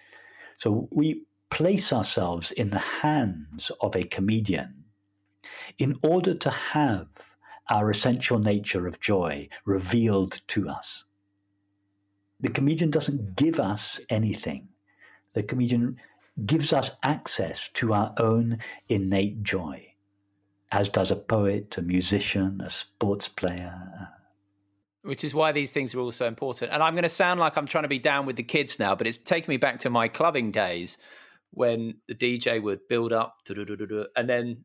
Speaker 3: So we place ourselves in the hands of a comedian in order to have our essential nature of joy revealed to us. The comedian doesn't give us anything. The comedian gives us access to our own innate joy, as does a poet, a musician, a sports player.
Speaker 1: Which is why these things are all so important. And I'm going to sound like I'm trying to be down with the kids now, but it's taken me back to my clubbing days when the DJ would build up and then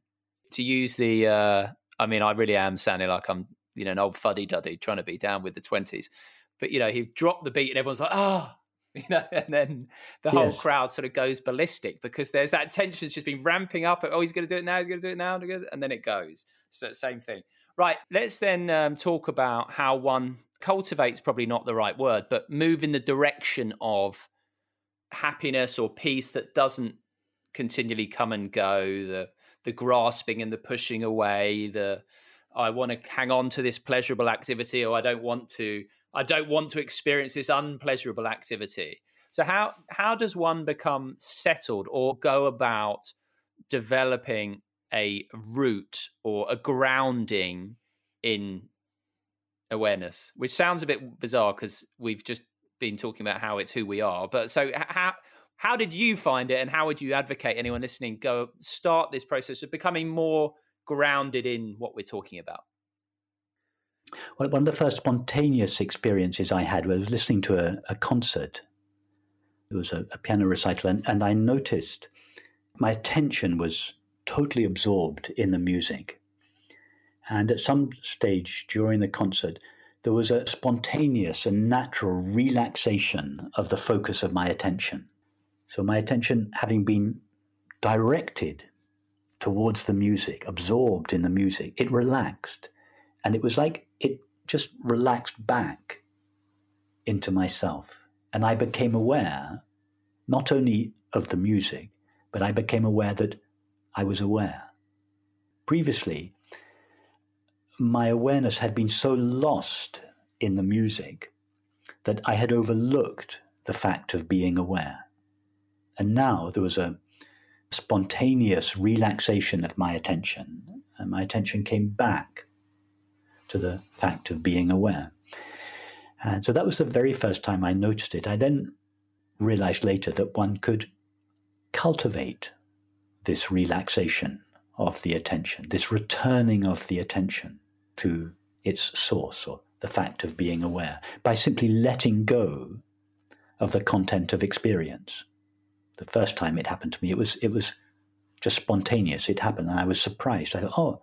Speaker 1: to use the, uh, I mean, I really am sounding like I'm, you know, an old fuddy duddy trying to be down with the 20s but you know he dropped the beat and everyone's like oh *laughs* you know and then the whole yes. crowd sort of goes ballistic because there's that tension's just been ramping up oh he's going to do it now he's going to do it now and then it goes. So same thing. Right let's then um, talk about how one cultivates probably not the right word but move in the direction of happiness or peace that doesn't continually come and go the the grasping and the pushing away the I want to hang on to this pleasurable activity or I don't want to I don't want to experience this unpleasurable activity. So how how does one become settled or go about developing a root or a grounding in awareness? Which sounds a bit bizarre because we've just been talking about how it's who we are. But so how how did you find it and how would you advocate anyone listening go start this process of becoming more grounded in what we're talking about?
Speaker 3: Well, one of the first spontaneous experiences I had was listening to a, a concert. It was a, a piano recital, and, and I noticed my attention was totally absorbed in the music. And at some stage during the concert, there was a spontaneous and natural relaxation of the focus of my attention. So, my attention having been directed towards the music, absorbed in the music, it relaxed. And it was like it just relaxed back into myself. And I became aware not only of the music, but I became aware that I was aware. Previously, my awareness had been so lost in the music that I had overlooked the fact of being aware. And now there was a spontaneous relaxation of my attention, and my attention came back to the fact of being aware. And so that was the very first time I noticed it. I then realized later that one could cultivate this relaxation of the attention, this returning of the attention to its source or the fact of being aware by simply letting go of the content of experience. The first time it happened to me, it was it was just spontaneous. It happened, and I was surprised. I thought, "Oh,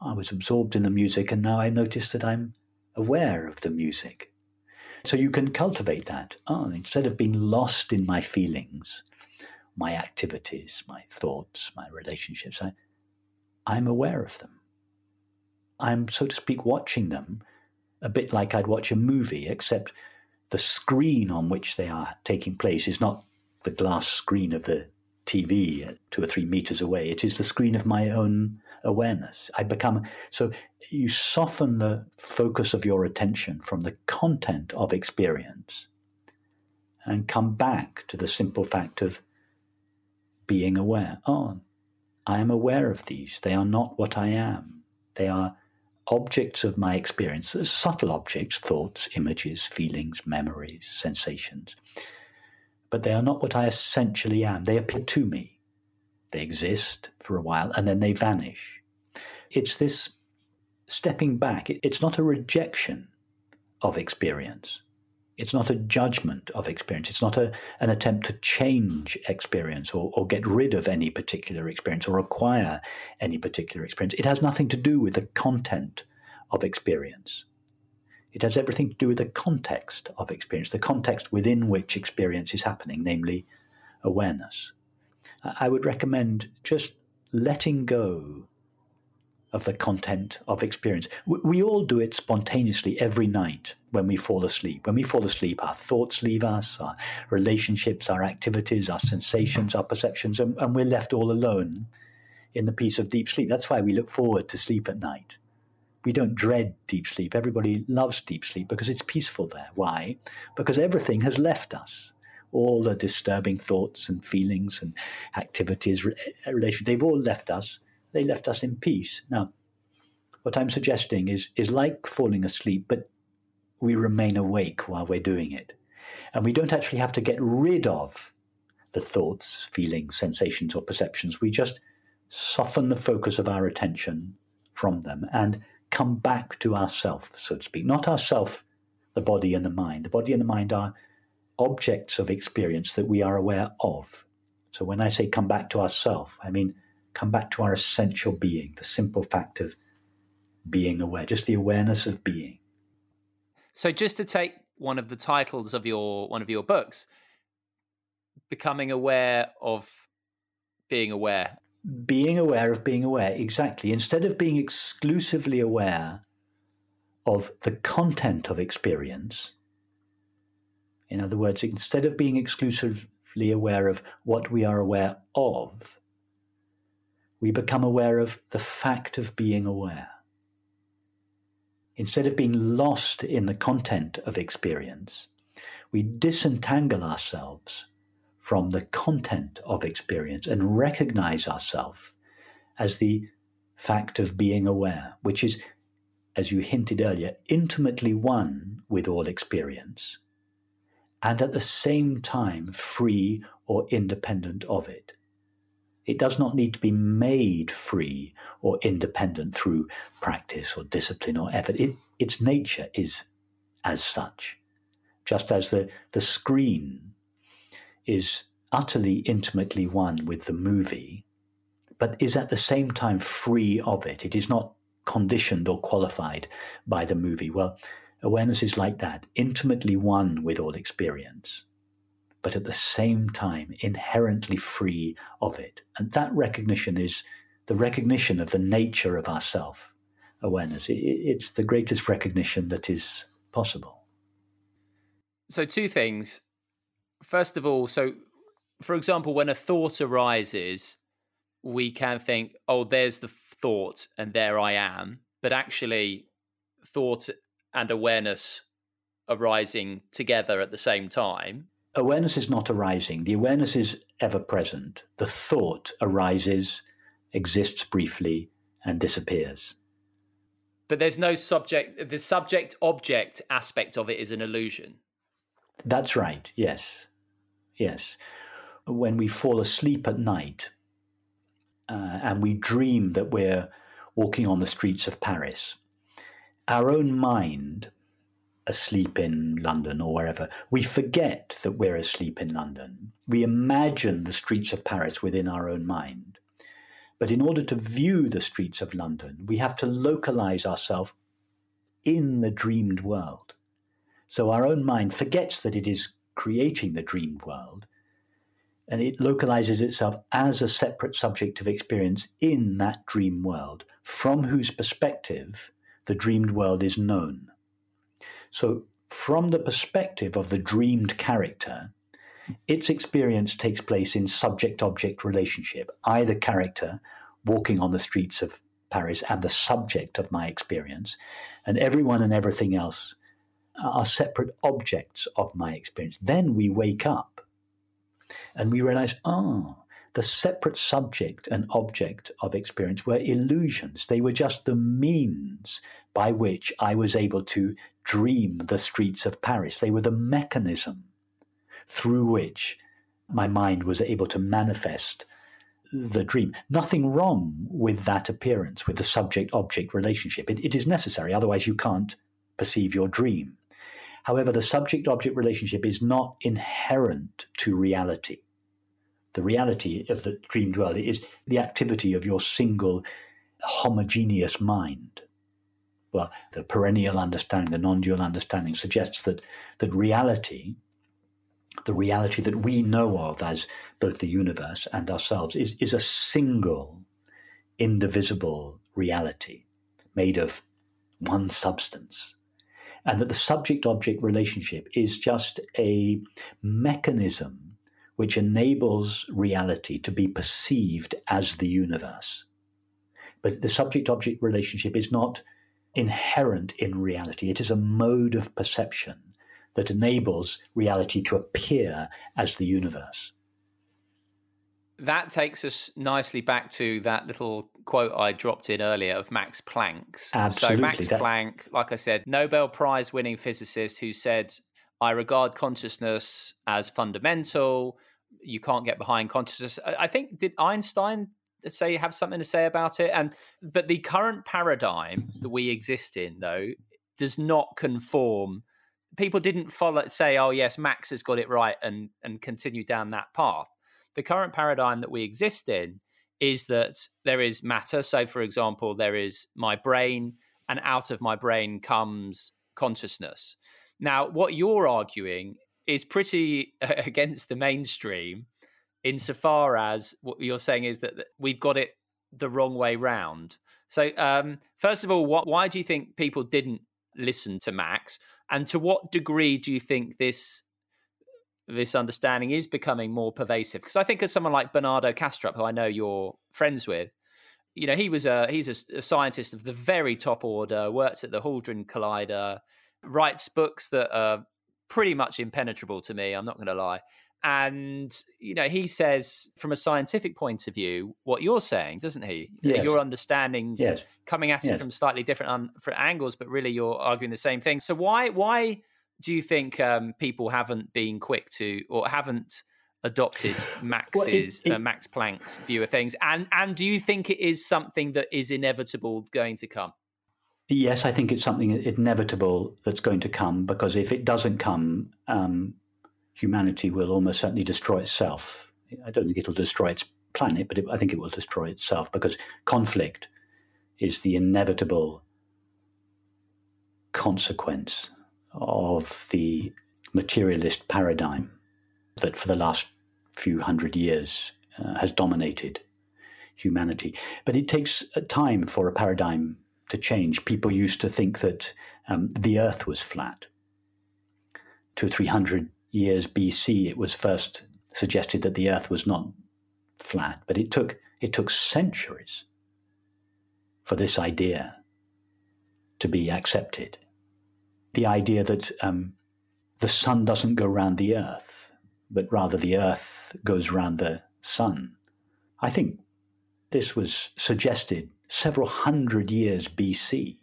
Speaker 3: I was absorbed in the music, and now I notice that I'm aware of the music. So you can cultivate that. Oh, instead of being lost in my feelings, my activities, my thoughts, my relationships, I, I'm aware of them. I'm, so to speak, watching them a bit like I'd watch a movie, except the screen on which they are taking place is not the glass screen of the TV two or three meters away. It is the screen of my own awareness. I become so you soften the focus of your attention from the content of experience and come back to the simple fact of being aware. Oh, I am aware of these. They are not what I am. They are objects of my experience, subtle objects, thoughts, images, feelings, memories, sensations. But they are not what I essentially am. They appear to me. They exist for a while and then they vanish. It's this stepping back. It's not a rejection of experience. It's not a judgment of experience. It's not a, an attempt to change experience or, or get rid of any particular experience or acquire any particular experience. It has nothing to do with the content of experience. It has everything to do with the context of experience, the context within which experience is happening, namely awareness. I would recommend just letting go of the content of experience. We all do it spontaneously every night when we fall asleep. When we fall asleep, our thoughts leave us, our relationships, our activities, our sensations, our perceptions, and, and we're left all alone in the peace of deep sleep. That's why we look forward to sleep at night. We don't dread deep sleep. Everybody loves deep sleep because it's peaceful there. Why? Because everything has left us all the disturbing thoughts and feelings and activities, relations, they've all left us they left us in peace. Now, what I'm suggesting is, is like falling asleep, but we remain awake while we're doing it. And we don't actually have to get rid of the thoughts, feelings, sensations, or perceptions. We just soften the focus of our attention from them and come back to ourself, so to speak. Not ourself, the body and the mind. The body and the mind are objects of experience that we are aware of. So when I say come back to ourself, I mean come back to our essential being, the simple fact of being aware, just the awareness of being.
Speaker 1: So just to take one of the titles of your one of your books, becoming aware of being aware.
Speaker 3: Being aware of being aware, exactly. Instead of being exclusively aware of the content of experience, in other words, instead of being exclusively aware of what we are aware of, we become aware of the fact of being aware. Instead of being lost in the content of experience, we disentangle ourselves from the content of experience and recognize ourselves as the fact of being aware, which is, as you hinted earlier, intimately one with all experience and at the same time free or independent of it. It does not need to be made free or independent through practice or discipline or effort. It, its nature is as such. Just as the, the screen is utterly intimately one with the movie, but is at the same time free of it. It is not conditioned or qualified by the movie. Well, awareness is like that, intimately one with all experience but at the same time inherently free of it. And that recognition is the recognition of the nature of our self awareness. It's the greatest recognition that is possible.
Speaker 1: So, two things. First of all, so for example, when a thought arises, we can think, oh, there's the thought and there I am. But actually, thought and awareness arising together at the same time
Speaker 3: awareness is not arising. The awareness is ever present. The thought arises, exists briefly, and disappears.
Speaker 1: But there's no subject, the subject object aspect of it is an illusion.
Speaker 3: That's right, yes. Yes. When we fall asleep at night uh, and we dream that we're walking on the streets of Paris, our own mind asleep in London or wherever, we forget that we're asleep in London. We imagine the streets of Paris within our own mind. But in order to view the streets of London, we have to localize ourselves in the dreamed world. So our own mind forgets that it is creating the dream world and it localizes itself as a separate subject of experience in that dream world, from whose perspective the dreamed world is known. So, from the perspective of the dreamed character, its experience takes place in subject object relationship. I, the character, walking on the streets of Paris, am the subject of my experience, and everyone and everything else are separate objects of my experience. Then we wake up and we realize, oh, the separate subject and object of experience were illusions. They were just the means by which I was able to dream the streets of Paris. They were the mechanism through which my mind was able to manifest the dream. Nothing wrong with that appearance, with the subject object relationship. It, it is necessary, otherwise, you can't perceive your dream. However, the subject object relationship is not inherent to reality. The reality of the dream world is the activity of your single homogeneous mind. Well, the perennial understanding, the non dual understanding suggests that, that reality the reality that we know of as both the universe and ourselves is, is a single, indivisible reality made of one substance. And that the subject object relationship is just a mechanism which enables reality to be perceived as the universe. But the subject object relationship is not inherent in reality, it is a mode of perception that enables reality to appear as the universe.
Speaker 1: That takes us nicely back to that little quote I dropped in earlier of Max Planck's.
Speaker 3: Absolutely.
Speaker 1: So, Max
Speaker 3: that...
Speaker 1: Planck, like I said, Nobel Prize winning physicist who said, I regard consciousness as fundamental. You can't get behind consciousness. I think, did Einstein say have something to say about it and but the current paradigm that we exist in though does not conform people didn't follow say, oh yes, Max has got it right and and continue down that path. The current paradigm that we exist in is that there is matter. So, for example, there is my brain, and out of my brain comes consciousness. Now, what you're arguing is pretty *laughs* against the mainstream, insofar as what you're saying is that we've got it the wrong way round. So, um, first of all, what, why do you think people didn't listen to Max? And to what degree do you think this this understanding is becoming more pervasive? Because I think of someone like Bernardo Kastrup, who I know you're friends with, you know, he was a he's a, a scientist of the very top order, worked at the Hadron Collider, writes books that are pretty much impenetrable to me. I'm not going to lie. And you know, he says from a scientific point of view, what you're saying, doesn't he?
Speaker 3: Yes.
Speaker 1: Your understandings
Speaker 3: yes.
Speaker 1: coming at it from slightly different un- angles, but really you're arguing the same thing. So why why do you think um, people haven't been quick to or haven't adopted Max's *laughs* well, it, it, uh, Max Planck's view of things? And and do you think it is something that is inevitable going to come?
Speaker 3: Yes, I think it's something inevitable that's going to come because if it doesn't come, um, humanity will almost certainly destroy itself. I don't think it'll destroy its planet, but it, I think it will destroy itself because conflict is the inevitable consequence of the materialist paradigm that for the last few hundred years uh, has dominated humanity. But it takes time for a paradigm to change. People used to think that um, the earth was flat. Two or three hundred years BC, it was first suggested that the Earth was not flat, but it took it took centuries for this idea to be accepted. The idea that um, the sun doesn't go round the Earth, but rather the Earth goes round the sun. I think this was suggested several hundred years BC.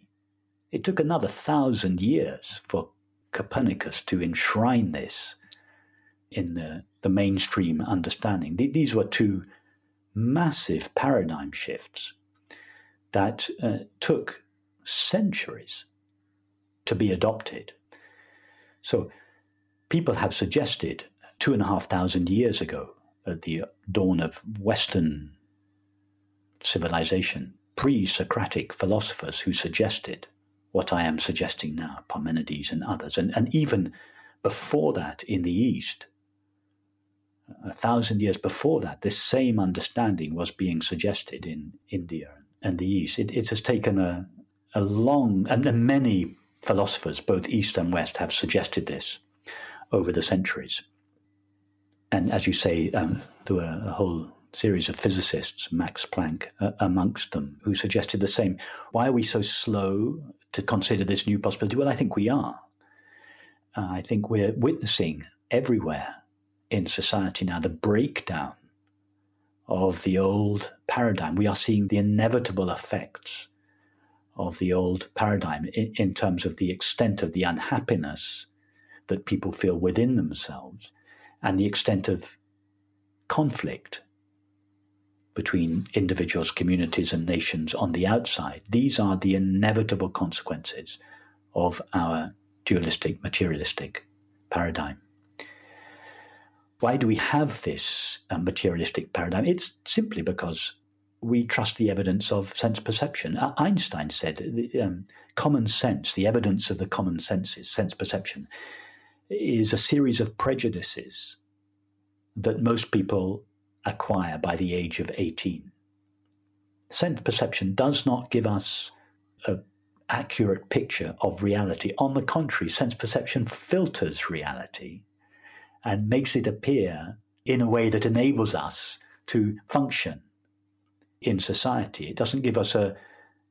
Speaker 3: It took another thousand years for Copernicus to enshrine this in the, the mainstream understanding. These were two massive paradigm shifts that uh, took centuries to be adopted. So people have suggested two and a half thousand years ago, at the dawn of Western civilization, pre Socratic philosophers who suggested what I am suggesting now, Parmenides and others. And, and even before that in the East, a thousand years before that, this same understanding was being suggested in India and the East. It, it has taken a, a long, and many philosophers, both East and West, have suggested this over the centuries. And as you say, um, there were a whole series of physicists, Max Planck uh, amongst them, who suggested the same. Why are we so slow to consider this new possibility? Well, I think we are. Uh, I think we're witnessing everywhere in society now the breakdown of the old paradigm. We are seeing the inevitable effects of the old paradigm in, in terms of the extent of the unhappiness that people feel within themselves and the extent of conflict between individuals, communities, and nations on the outside. These are the inevitable consequences of our dualistic, materialistic paradigm. Why do we have this uh, materialistic paradigm? It's simply because we trust the evidence of sense perception. Einstein said um, common sense, the evidence of the common senses, sense perception, is a series of prejudices that most people acquire by the age of 18. Sense perception does not give us an accurate picture of reality. On the contrary, sense perception filters reality and makes it appear in a way that enables us to function in society. It doesn't give us a,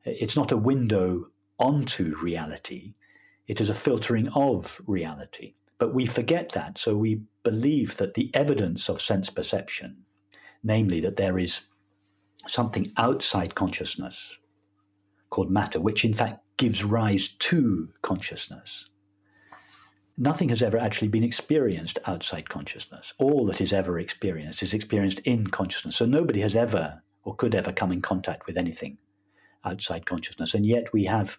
Speaker 3: it's not a window onto reality, it is a filtering of reality. But we forget that, so we believe that the evidence of sense perception, namely that there is something outside consciousness called matter, which in fact gives rise to consciousness, nothing has ever actually been experienced outside consciousness. All that is ever experienced is experienced in consciousness. So nobody has ever or could ever come in contact with anything outside consciousness. And yet we have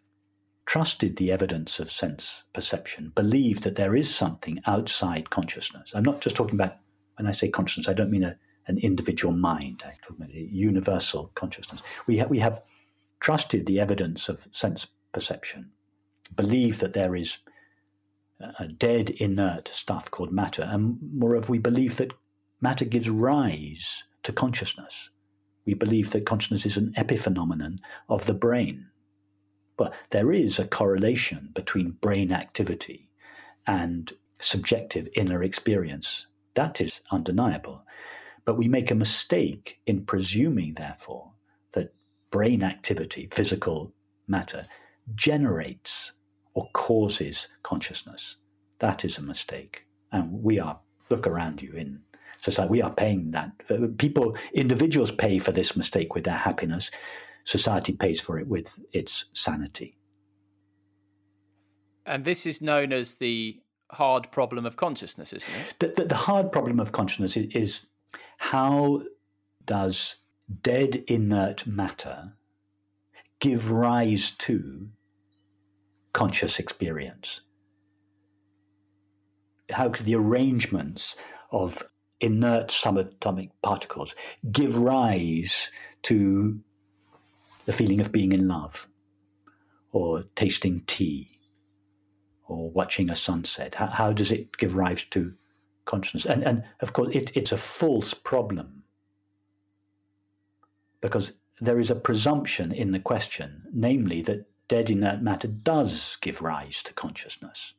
Speaker 3: trusted the evidence of sense perception, believed that there is something outside consciousness. I'm not just talking about, when I say consciousness, I don't mean a, an individual mind, I'm talking about universal consciousness. We, ha- we have trusted the evidence of sense perception, believed that there is a dead, inert stuff called matter. And moreover, we believe that matter gives rise to consciousness. We believe that consciousness is an epiphenomenon of the brain. But there is a correlation between brain activity and subjective inner experience. That is undeniable. But we make a mistake in presuming, therefore, that brain activity, physical matter, generates or causes consciousness. That is a mistake. And we are, look around you in society, we are paying that. People, individuals pay for this mistake with their happiness. Society pays for it with its sanity.
Speaker 1: And this is known as the hard problem of consciousness, isn't it?
Speaker 3: The, the, the hard problem of consciousness is, is how does dead inert matter give rise to conscious experience. How could the arrangements of inert subatomic particles give rise to the feeling of being in love, or tasting tea, or watching a sunset? How, how does it give rise to consciousness? And, and of course, it, it's a false problem because there is a presumption in the question, namely that dead inert matter does give rise to consciousness.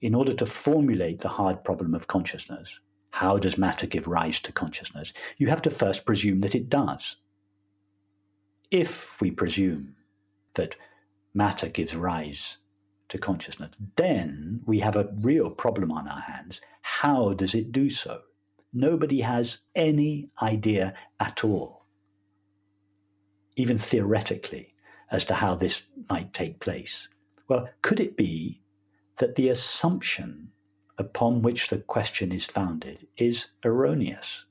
Speaker 3: In order to formulate the hard problem of consciousness, how does matter give rise to consciousness? You have to first presume that it does. If we presume that matter gives rise to consciousness, then we have a real problem on our hands. How does it do so? Nobody has any idea at all, even theoretically, as to how this might take place. Well, could it be that the assumption upon which the question is founded is erroneous?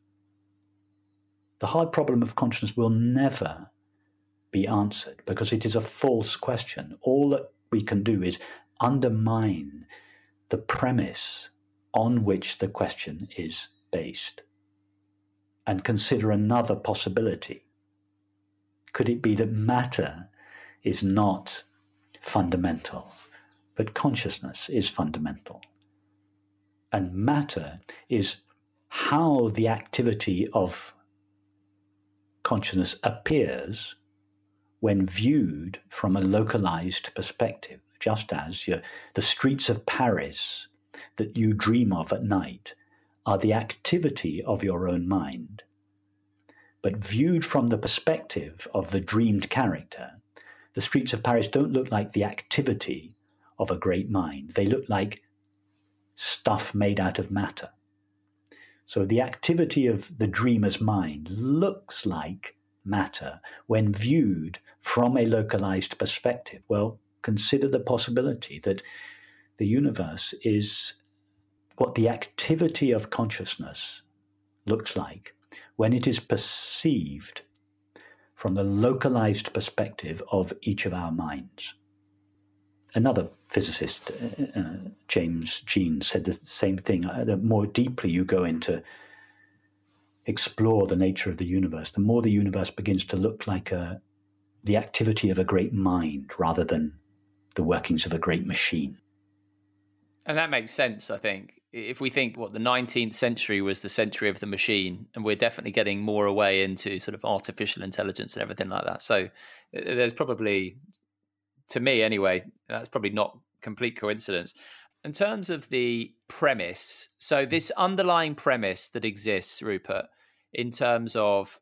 Speaker 3: The hard problem of consciousness will never be answered because it is a false question. All that we can do is undermine the premise on which the question is based and consider another possibility. Could it be that matter is not fundamental, but consciousness is fundamental. And matter is how the activity of consciousness appears when viewed from a localized perspective, just as the streets of Paris that you dream of at night are the activity of your own mind. But viewed from the perspective of the dreamed character, the streets of Paris don't look like the activity of a great mind. They look like stuff made out of matter. So the activity of the dreamer's mind looks like matter when viewed from a localized perspective. Well, consider the possibility that the universe is what the activity of consciousness looks like when it is perceived from the localized perspective of each of our minds. Another physicist, uh, uh James Jeans, said the same thing. Uh, the more deeply you go into explore the nature of the universe, the more the universe begins to look like a, the activity of a great mind rather than the workings of a great machine.
Speaker 1: And that makes sense, I think if we think what the 19th century was the century of the machine and we're definitely getting more away into sort of artificial intelligence and everything like that so there's probably to me anyway that's probably not complete coincidence in terms of the premise so hmm. this underlying premise that exists rupert in terms of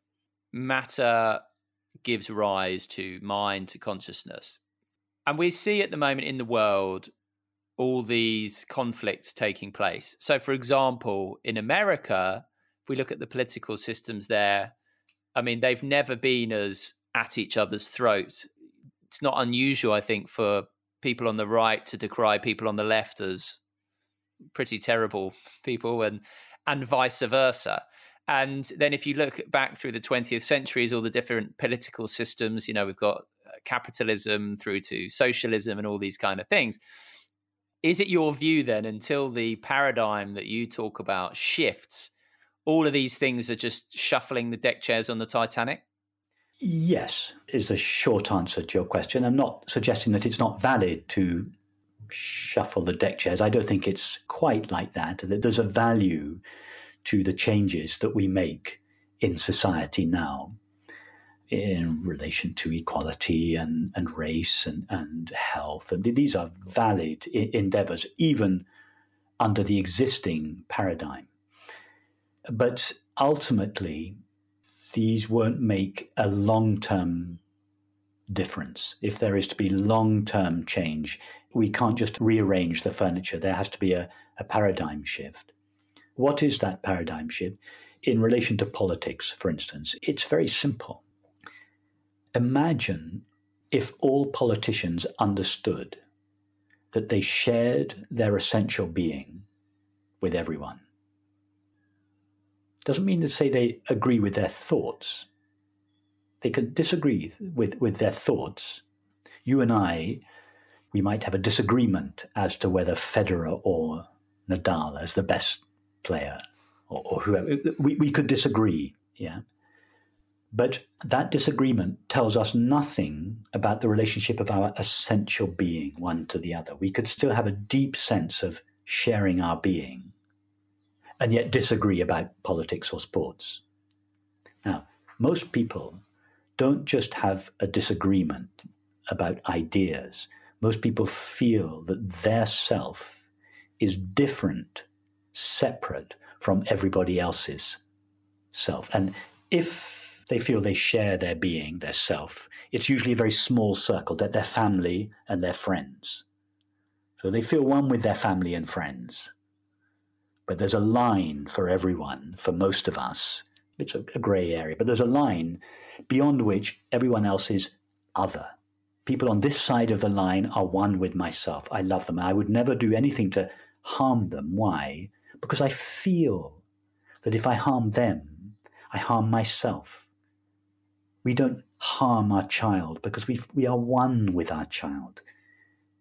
Speaker 1: matter gives rise to mind to consciousness and we see at the moment in the world all these conflicts taking place. So, for example, in America, if we look at the political systems there, I mean, they've never been as at each other's throats. It's not unusual, I think, for people on the right to decry people on the left as pretty terrible *laughs* people, and and vice versa. And then, if you look back through the 20th centuries, all the different political systems, you know, we've got uh, capitalism through to socialism and all these kind of things is it your view then, until the paradigm that you talk about shifts, all of these things are just shuffling the deck chairs on the Titanic?
Speaker 3: Yes, is the short answer to your question. I'm not suggesting that it's not valid to shuffle the deck chairs. I don't think it's quite like that. That there's a value to the changes that we make in society now in relation to equality and, and race and, and health. And these are valid endeavors, even under the existing paradigm. But ultimately, these won't make a long term difference. If there is to be long term change, we can't just rearrange the furniture. There has to be a, a paradigm shift. What is that paradigm shift? In relation to politics, for instance, it's very simple Imagine if all politicians understood that they shared their essential being with everyone. Doesn't mean to say they agree with their thoughts. They can disagree with, with their thoughts. You and I, we might have a disagreement as to whether Federer or Nadal is the best player or, or whoever. We, we could disagree, yeah. But that disagreement tells us nothing about the relationship of our essential being one to the other. We could still have a deep sense of sharing our being and yet disagree about politics or sports. Now, most people don't just have a disagreement about ideas. Most people feel that their self is different, separate from everybody else's self. And if they feel they share their being, their self. It's usually a very small circle, that their family and their friends. So they feel one with their family and friends. But there's a line for everyone, for most of us. It's a, a grey area, but there's a line beyond which everyone else is other. People on this side of the line are one with myself. I love them. I would never do anything to harm them. Why? Because I feel that if I harm them, I harm myself. We don't harm our child because we, we are one with our child.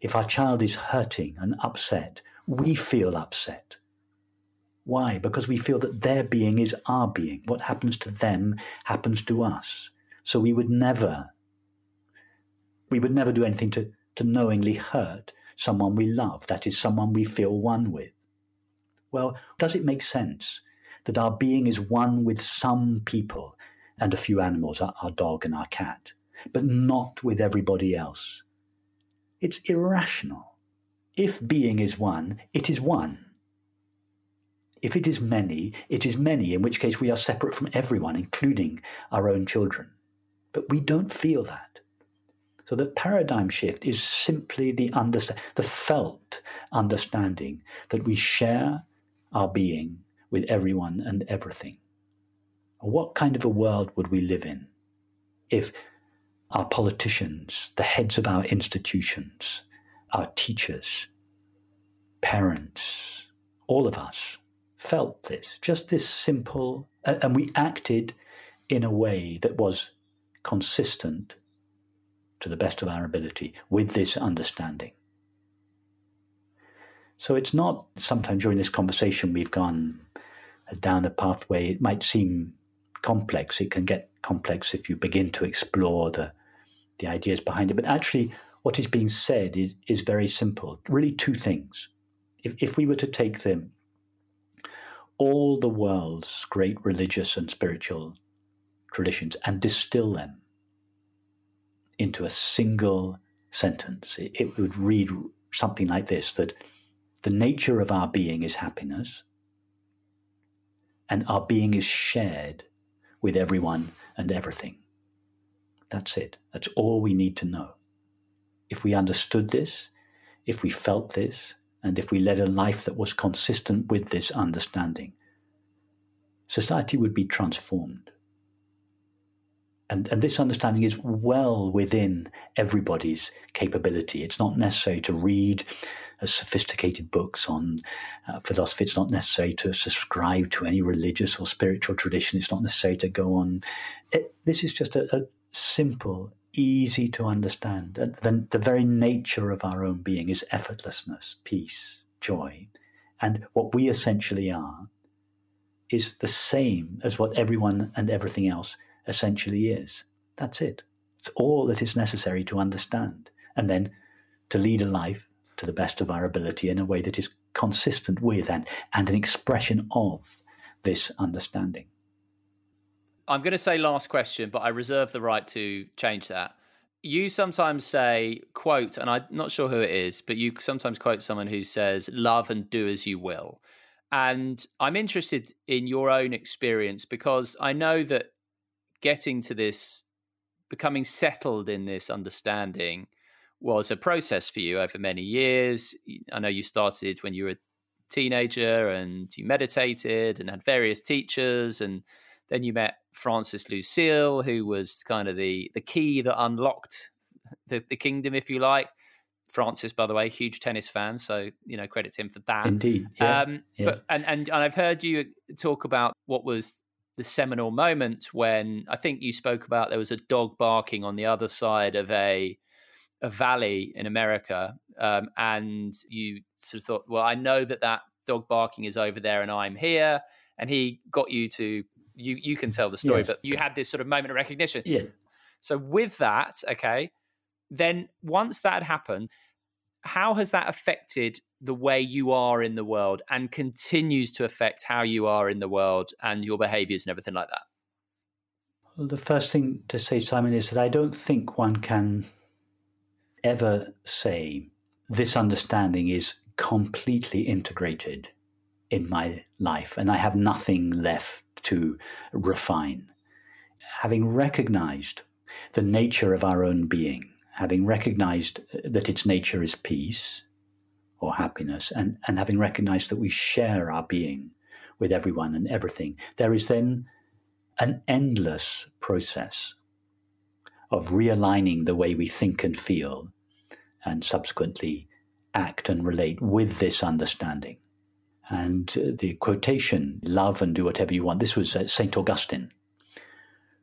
Speaker 3: If our child is hurting and upset, we feel upset. Why? Because we feel that their being is our being. What happens to them happens to us. So we would never, we would never do anything to, to knowingly hurt someone we love, that is, someone we feel one with. Well, does it make sense that our being is one with some people and a few animals, our dog and our cat, but not with everybody else. It's irrational. If being is one, it is one. If it is many, it is many, in which case we are separate from everyone, including our own children. But we don't feel that. So the paradigm shift is simply the understand, the felt understanding that we share our being with everyone and everything. What kind of a world would we live in if our politicians, the heads of our institutions, our teachers, parents, all of us felt this, just this simple, and we acted in a way that was consistent to the best of our ability with this understanding. So it's not sometimes during this conversation we've gone down a pathway, it might seem complex. It can get complex if you begin to explore the, the ideas behind it. But actually, what is being said is, is very simple. Really, two things. If, if we were to take them, all the world's great religious and spiritual traditions and distill them into a single sentence, it, would read something like this that the nature of our being is happiness, and our being is shared with everyone and everything. That's it. That's all we need to know. If we understood this, if we felt this, and if we led a life that was consistent with this understanding, society would be transformed. And, and this understanding is well within everybody's capability. It's not necessary to read sophisticated books on uh, philosophy. It's not necessary to subscribe to any religious or spiritual tradition. It's not necessary to go on. It, this is just a, a, simple, easy to understand. Uh, the, the very nature of our own being is effortlessness, peace, joy. And what we essentially are is the same as what everyone and everything else essentially is. That's it. It's all that is necessary to understand. And then to lead a life to the best of our ability in a way that is consistent with and, and an expression of this understanding.
Speaker 1: I'm going to say last question, but I reserve the right to change that. You sometimes say, quote, and I'm not sure who it is, but you sometimes quote someone who says, love and do as you will. And I'm interested in your own experience because I know that getting to this, becoming settled in this understanding, was a process for you over many years. I know you started when you were a teenager and you meditated and had various teachers and then you met Francis Lucille, who was kind of the the key that unlocked the, the kingdom, if you like. Francis, by the way, huge tennis fan, so you know credit to him for that.
Speaker 3: Indeed, yes. Um,
Speaker 1: yes. But and, and and I've heard you talk about what was the seminal moment when I think you spoke about there was a dog barking on the other side of a a valley in America, um, and you sort of thought, well, I know that that dog barking is over there, and I'm here, and he got you to you. You can tell the story, but you had this sort of moment of recognition.
Speaker 3: Yeah.
Speaker 1: So with that, okay, then once that happened, how has that affected the way you are in the world and continues to affect how you are in the world and your behaviors and everything like that?
Speaker 3: Well, the first thing to say, Simon, is that I don't think one can ever say this understanding is completely integrated in my life and I have nothing left to refine. Having recognized the nature of our own being, having recognized uh, that its nature is peace or happiness, and, and having recognized that we share our being with everyone and everything, there is then an endless process of realigning the way we think and feel and subsequently act and relate with this understanding. And uh, the quotation, love and do whatever you want, this was uh, St. Augustine,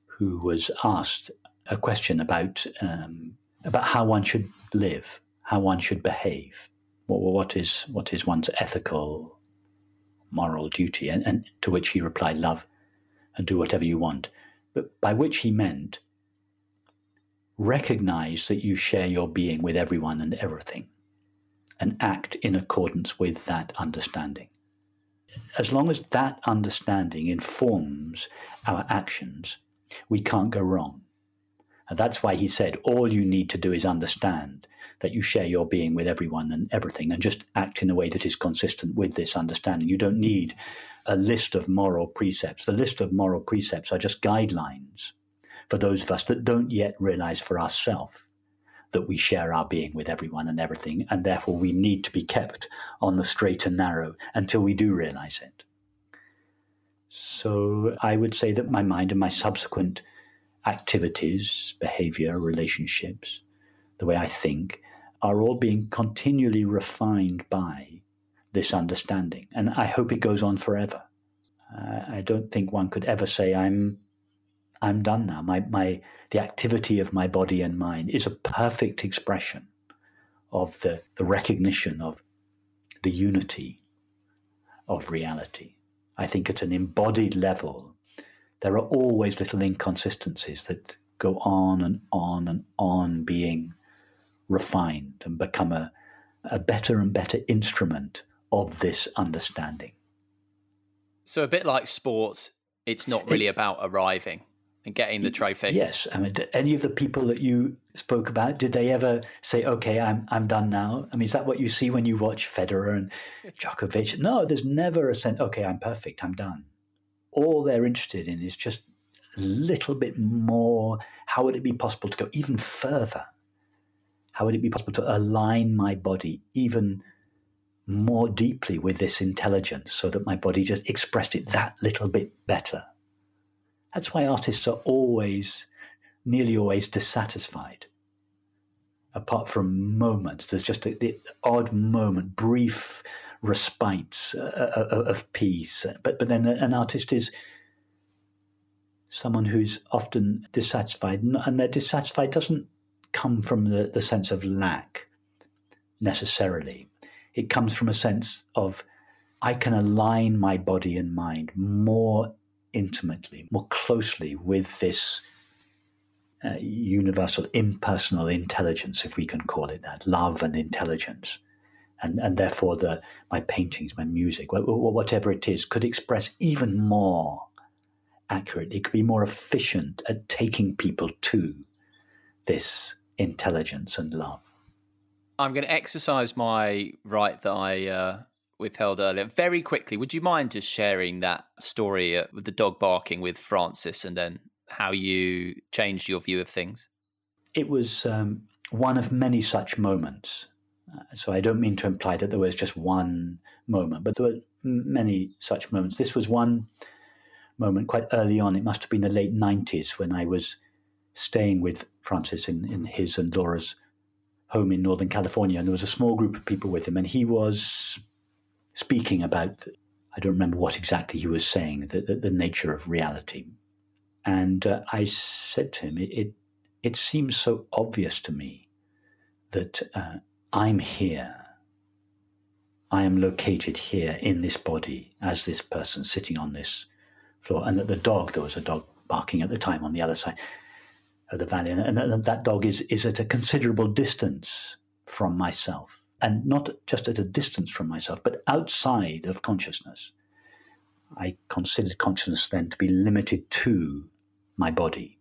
Speaker 3: who was asked a question about, um, about how one should live, how one should behave, what, what, is, what is one's ethical, moral duty, and, and to which he replied, love and do whatever you want. But by which he meant recognize that you share your being with everyone and everything and act in accordance with that understanding. As long as that understanding informs our actions, we can't go wrong. And that's why he said, all you need to do is understand that you share your being with everyone and everything and just act in a way that is consistent with this understanding. You don't need a list of moral precepts. The list of moral precepts are just guidelines for those of us that don't yet realize for ourselves that we share our being with everyone and everything, and therefore we need to be kept on the straight and narrow until we do realize it. So I would say that my mind and my subsequent activities, behavior, relationships, the way I think, are all being continually refined by this understanding. And I hope it goes on forever. Uh, I don't think one could ever say, I'm, I'm done now. My, my, the activity of my body and mind is a perfect expression of the, the recognition of the unity of reality. I think at an embodied level, there are always little inconsistencies that go on and on and on being refined and become a, a better and better instrument of this understanding.
Speaker 1: So, a bit like sports, it's not really it, about arriving and getting the trophy.
Speaker 3: Yes, I mean, any of the people that you spoke about, did they ever say, "Okay, I'm I'm done now"? I mean, is that what you see when you watch Federer and Djokovic? No, there's never a sense. Okay, I'm perfect. I'm done. All they're interested in is just a little bit more. How would it be possible to go even further? How would it be possible to align my body even more deeply with this intelligence so that my body just expressed it that little bit better? That's why artists are always, nearly always dissatisfied. Apart from moments, there's just the odd moment, brief respites uh, uh, uh, of peace. But, but then an artist is someone who's often dissatisfied, and their dissatisfied doesn't come from the, the sense of lack necessarily. It comes from a sense of I can align my body and mind more intimately, more closely with this uh, universal impersonal intelligence, if we can call it that, love and intelligence. And, and therefore, the, my paintings, my music, whatever it is, could express even more accurately, could be more efficient at taking people to this intelligence and love.
Speaker 1: I'm going to exercise my right that I uh, withheld earlier. Very quickly, would you mind just sharing that story uh, with the dog barking with Francis and then how you changed your view of things?
Speaker 3: It was um, one of many such moments. Uh, so I don't mean to imply that there was just one moment, but there were many such moments. This was one moment quite early on. It must have been the late 90s when I was staying with Francis in, in his and Laura's home in Northern California. And there was a small group of people with him, and he was speaking about, I don't remember what exactly he was saying, the, the, the nature of reality. And uh, I said to him, it, it, it, seems so obvious to me that uh, I'm here. I am located here in this body as this person sitting on this floor. And that the dog, there was a dog barking at the time on the other side of the valley, and, and that dog is, is at a considerable distance from myself and not just at a distance from myself, but outside of consciousness. I considered consciousness then to be limited to my body.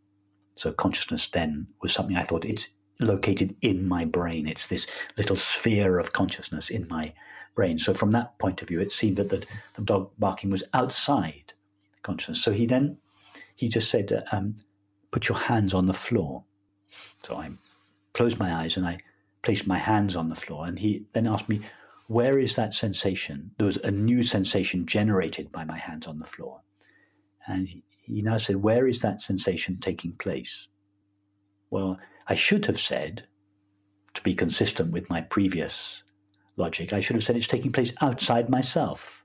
Speaker 3: So consciousness then was something I thought it's located in my brain. It's this little sphere of consciousness in my brain. So from that point of view, it seemed that the, dog barking was outside consciousness. So he then he just said, um, "Put your hands on the floor." So I closed my eyes and I placed my hands on the floor, and he then asked me, Where is that sensation? There was a new sensation generated by my hands on the floor. And he now said, Where is that sensation taking place? Well, I should have said, to be consistent with my previous logic, I should have said it's taking place outside myself.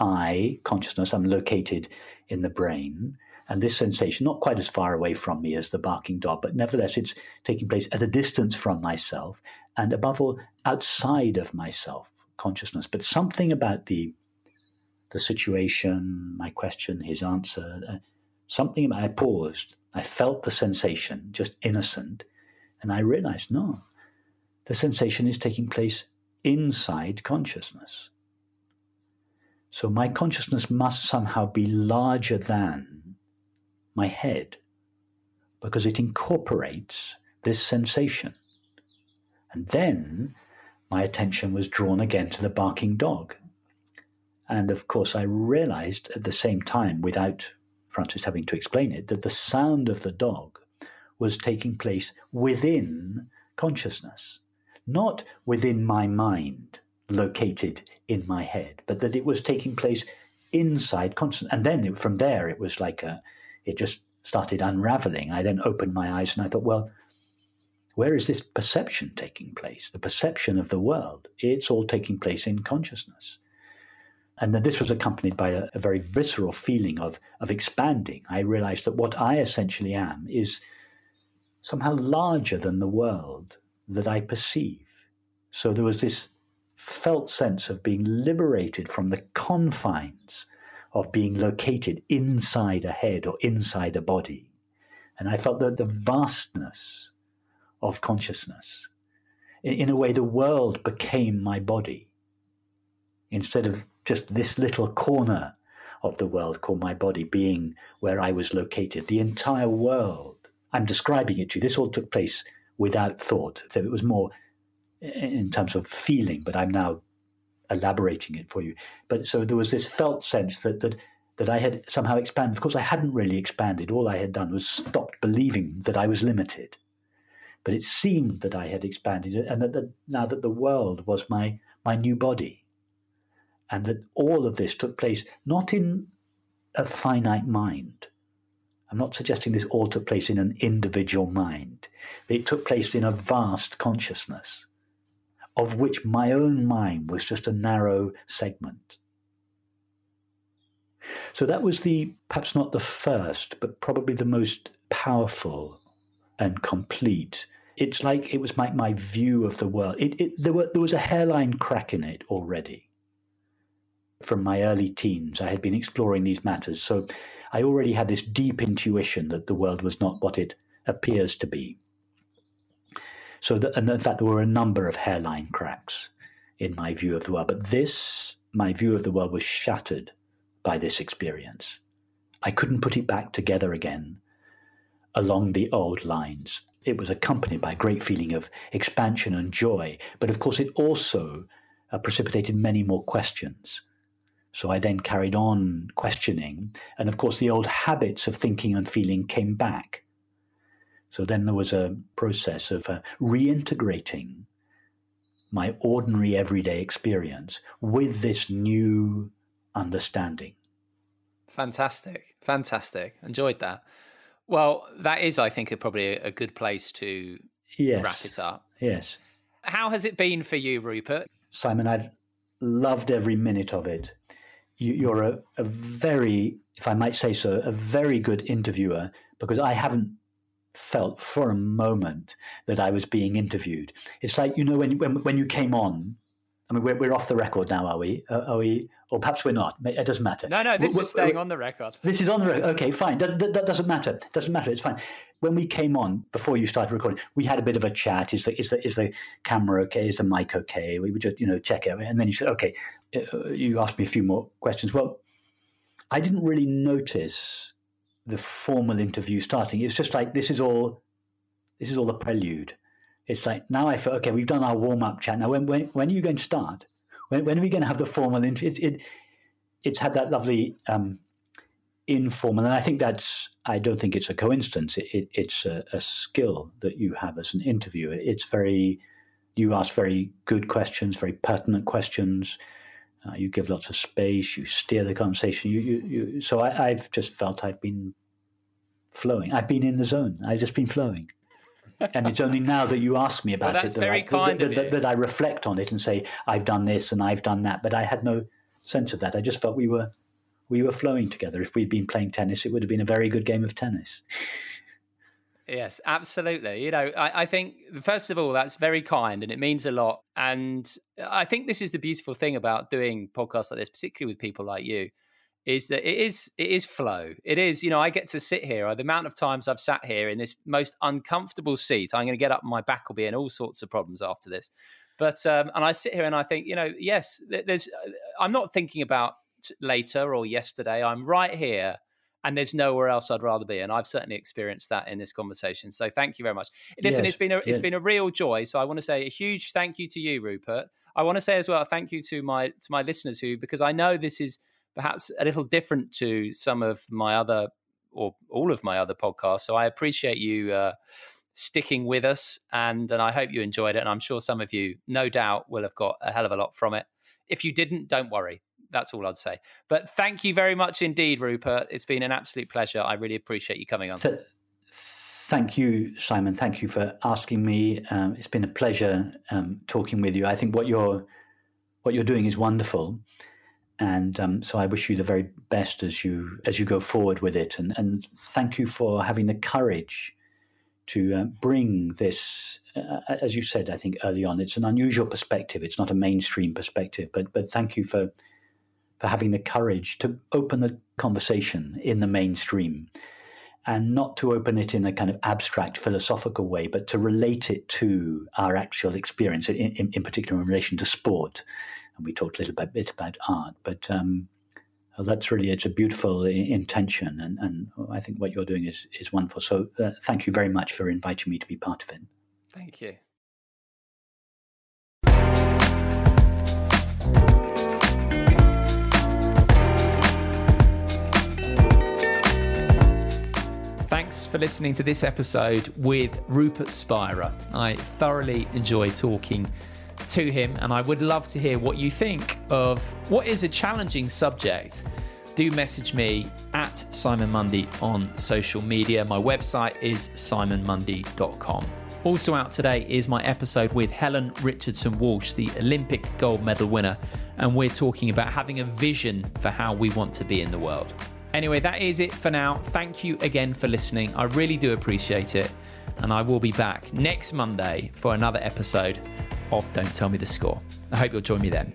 Speaker 3: I, consciousness, I'm located in the brain, and this sensation, not quite as far away from me as the barking dog, but nevertheless, it's taking place at a distance from myself, and above all, outside of myself consciousness. But something about the the situation, my question, his answer, uh, something about, I paused. I felt the sensation, just innocent, and I realized no, the sensation is taking place inside consciousness. So my consciousness must somehow be larger than my head, because it incorporates this sensation. And then my attention was drawn again to the barking dog. And of course, I realized at the same time, without Francis having to explain it, that the sound of the dog was taking place within consciousness, not within my mind, located in my head, but that it was taking place inside consciousness. And then it, from there, it was like a, it just started unraveling. I then opened my eyes and I thought, well, where is this perception taking place? The perception of the world. It's all taking place in consciousness. And then this was accompanied by a, a, very visceral feeling of, of expanding. I realized that what I essentially am is somehow larger than the world that I perceive. So there was this felt sense of being liberated from the confines of being located inside a head or inside a body. And I felt that the vastness of consciousness. In, in a way, the world became my body instead of just this little corner of the world called my body being where I was located. The entire world, I'm describing it to you, this all took place without thought. So it was more in terms of feeling, but I'm now elaborating it for you. But so there was this felt sense that that that I had somehow expanded. Of course, I hadn't really expanded. All I had done was stopped believing that I was limited. But it seemed that I had expanded, and that, that now that the world was my my new body, and that all of this took place not in a finite mind. I'm not suggesting this all took place in an individual mind. It took place in a vast consciousness of which my own mind was just a narrow segment. So that was the, perhaps not the first, but probably the most powerful and complete. It's like it was like my view of the world. It, it, there, were, there was a hairline crack in it already. From my early teens, I had been exploring these matters. So I already had this deep intuition that the world was not what it appears to be. So, and in fact, there were a number of hairline cracks in my view of the world. But this, my view of the world, was shattered by this experience. I couldn't put it back together again along the old lines. It was accompanied by a great feeling of expansion and joy, but of course, it also uh, precipitated many more questions. So I then carried on questioning, and of course, the old habits of thinking and feeling came back. So then there was a process of uh, reintegrating my ordinary everyday experience with this new understanding.
Speaker 1: Fantastic. Fantastic. Enjoyed that. Well, that is, I think, a, probably a good place to yes. wrap it up.
Speaker 3: Yes.
Speaker 1: How has it been for you, Rupert?
Speaker 3: Simon, I've loved every minute of it. You, are a, a very, if I might say so, a very good interviewer because I haven't felt for a moment that I was being interviewed. It's like you know when when when you came on. I mean, we're, we're off the record now, are we? Uh, are we? Or perhaps we're not. It doesn't matter.
Speaker 1: No, no, this we're, is staying on the record.
Speaker 3: This is on the record. Okay, fine. That, that, that, doesn't matter. Doesn't matter. It's fine. When we came on before you started recording, we had a bit of a chat. Is the is the is the camera okay? Is the mic okay? We would just you know check it, and then you said, okay. Uh, you asked me a few more questions. Well, I didn't really notice the formal interview starting. It's just like this is all this is all the prelude. It's like now I feel okay. We've done our warm up chat. Now when when when are you going to start? When when are we going to have the formal interview? It, it it's had that lovely um, informal, and I think that's. I don't think it's a coincidence. It, it, it's a, a, skill that you have as an interviewer. It's very. You ask very good questions, very pertinent questions. Uh, you give lots of space. You steer the conversation. You, you, you so I, I've just felt I've been flowing. I've been in the zone. I've just been flowing and it's only now that you ask me about
Speaker 1: well,
Speaker 3: it
Speaker 1: that, I,
Speaker 3: that, that, that, I reflect on it and say I've done this and I've done that. But I had no sense of that. I just felt we were we were flowing together. If we'd been playing tennis, it would have been a very good game of tennis.
Speaker 1: Yes, absolutely. You know, I, I, think first of all, that's very kind and it means a lot. And I think this is the beautiful thing about doing podcasts like this, particularly with people like you, is that it is it is flow. It is, you know, I get to sit here. The amount of times I've sat here in this most uncomfortable seat, I'm going to get up. My back will be in all sorts of problems after this. But um, and I sit here and I think, you know, yes, there's. I'm not thinking about later or yesterday. I'm right here, and there's nowhere else I'd rather be. And I've certainly experienced that in this conversation. So thank you very much. Listen, yes, it's been a, it's yes. been a real joy. So I want to say a huge thank you to you, Rupert. I want to say as well, thank you to my to my listeners who, because I know this is perhaps a little different to some of my other or all of my other podcasts. So I appreciate you uh, sticking with us, and and I hope you enjoyed it. And I'm sure some of you, no doubt, will have got a hell of a lot from it. If you didn't, don't worry. That's all I'd say. But thank you very much indeed, Rupert. It's been an absolute pleasure. I really appreciate you coming on. Th-
Speaker 3: thank you, Simon. Thank you for asking me. Um, it's been a pleasure um, talking with you. I think what you're what you're doing is wonderful, and um, so I wish you the very best as you as you go forward with it. And and thank you for having the courage to uh, bring this uh, as you said, I think early on, it's an unusual perspective. It's not a mainstream perspective, but but thank you for for having the courage to open the conversation in the mainstream, and not to open it in a kind of abstract philosophical way, but to relate it to our actual experience, in, in, in particular in relation to sport. And we talked a little bit, about art, but um, that's really it's a beautiful intention, and, and I think what you're doing is is wonderful. So uh, thank you very much for inviting me to be part of it.
Speaker 1: Thank you. Thanks for listening to this episode with Rupert Spira. I thoroughly enjoy talking to him, and I would love to hear what you think of what is a challenging subject. Do message me at Simon Mundy on social media. My website is simonmundy.com. Also out today is my episode with Helen Richardson Walsh, the Olympic gold medal winner, and we're talking about having a vision for how we want to be in the world. Anyway, that is it for now. Thank you again for listening. I really do appreciate it. And I will be back next Monday for another episode of Don't Tell Me the Score. I hope you'll join me then.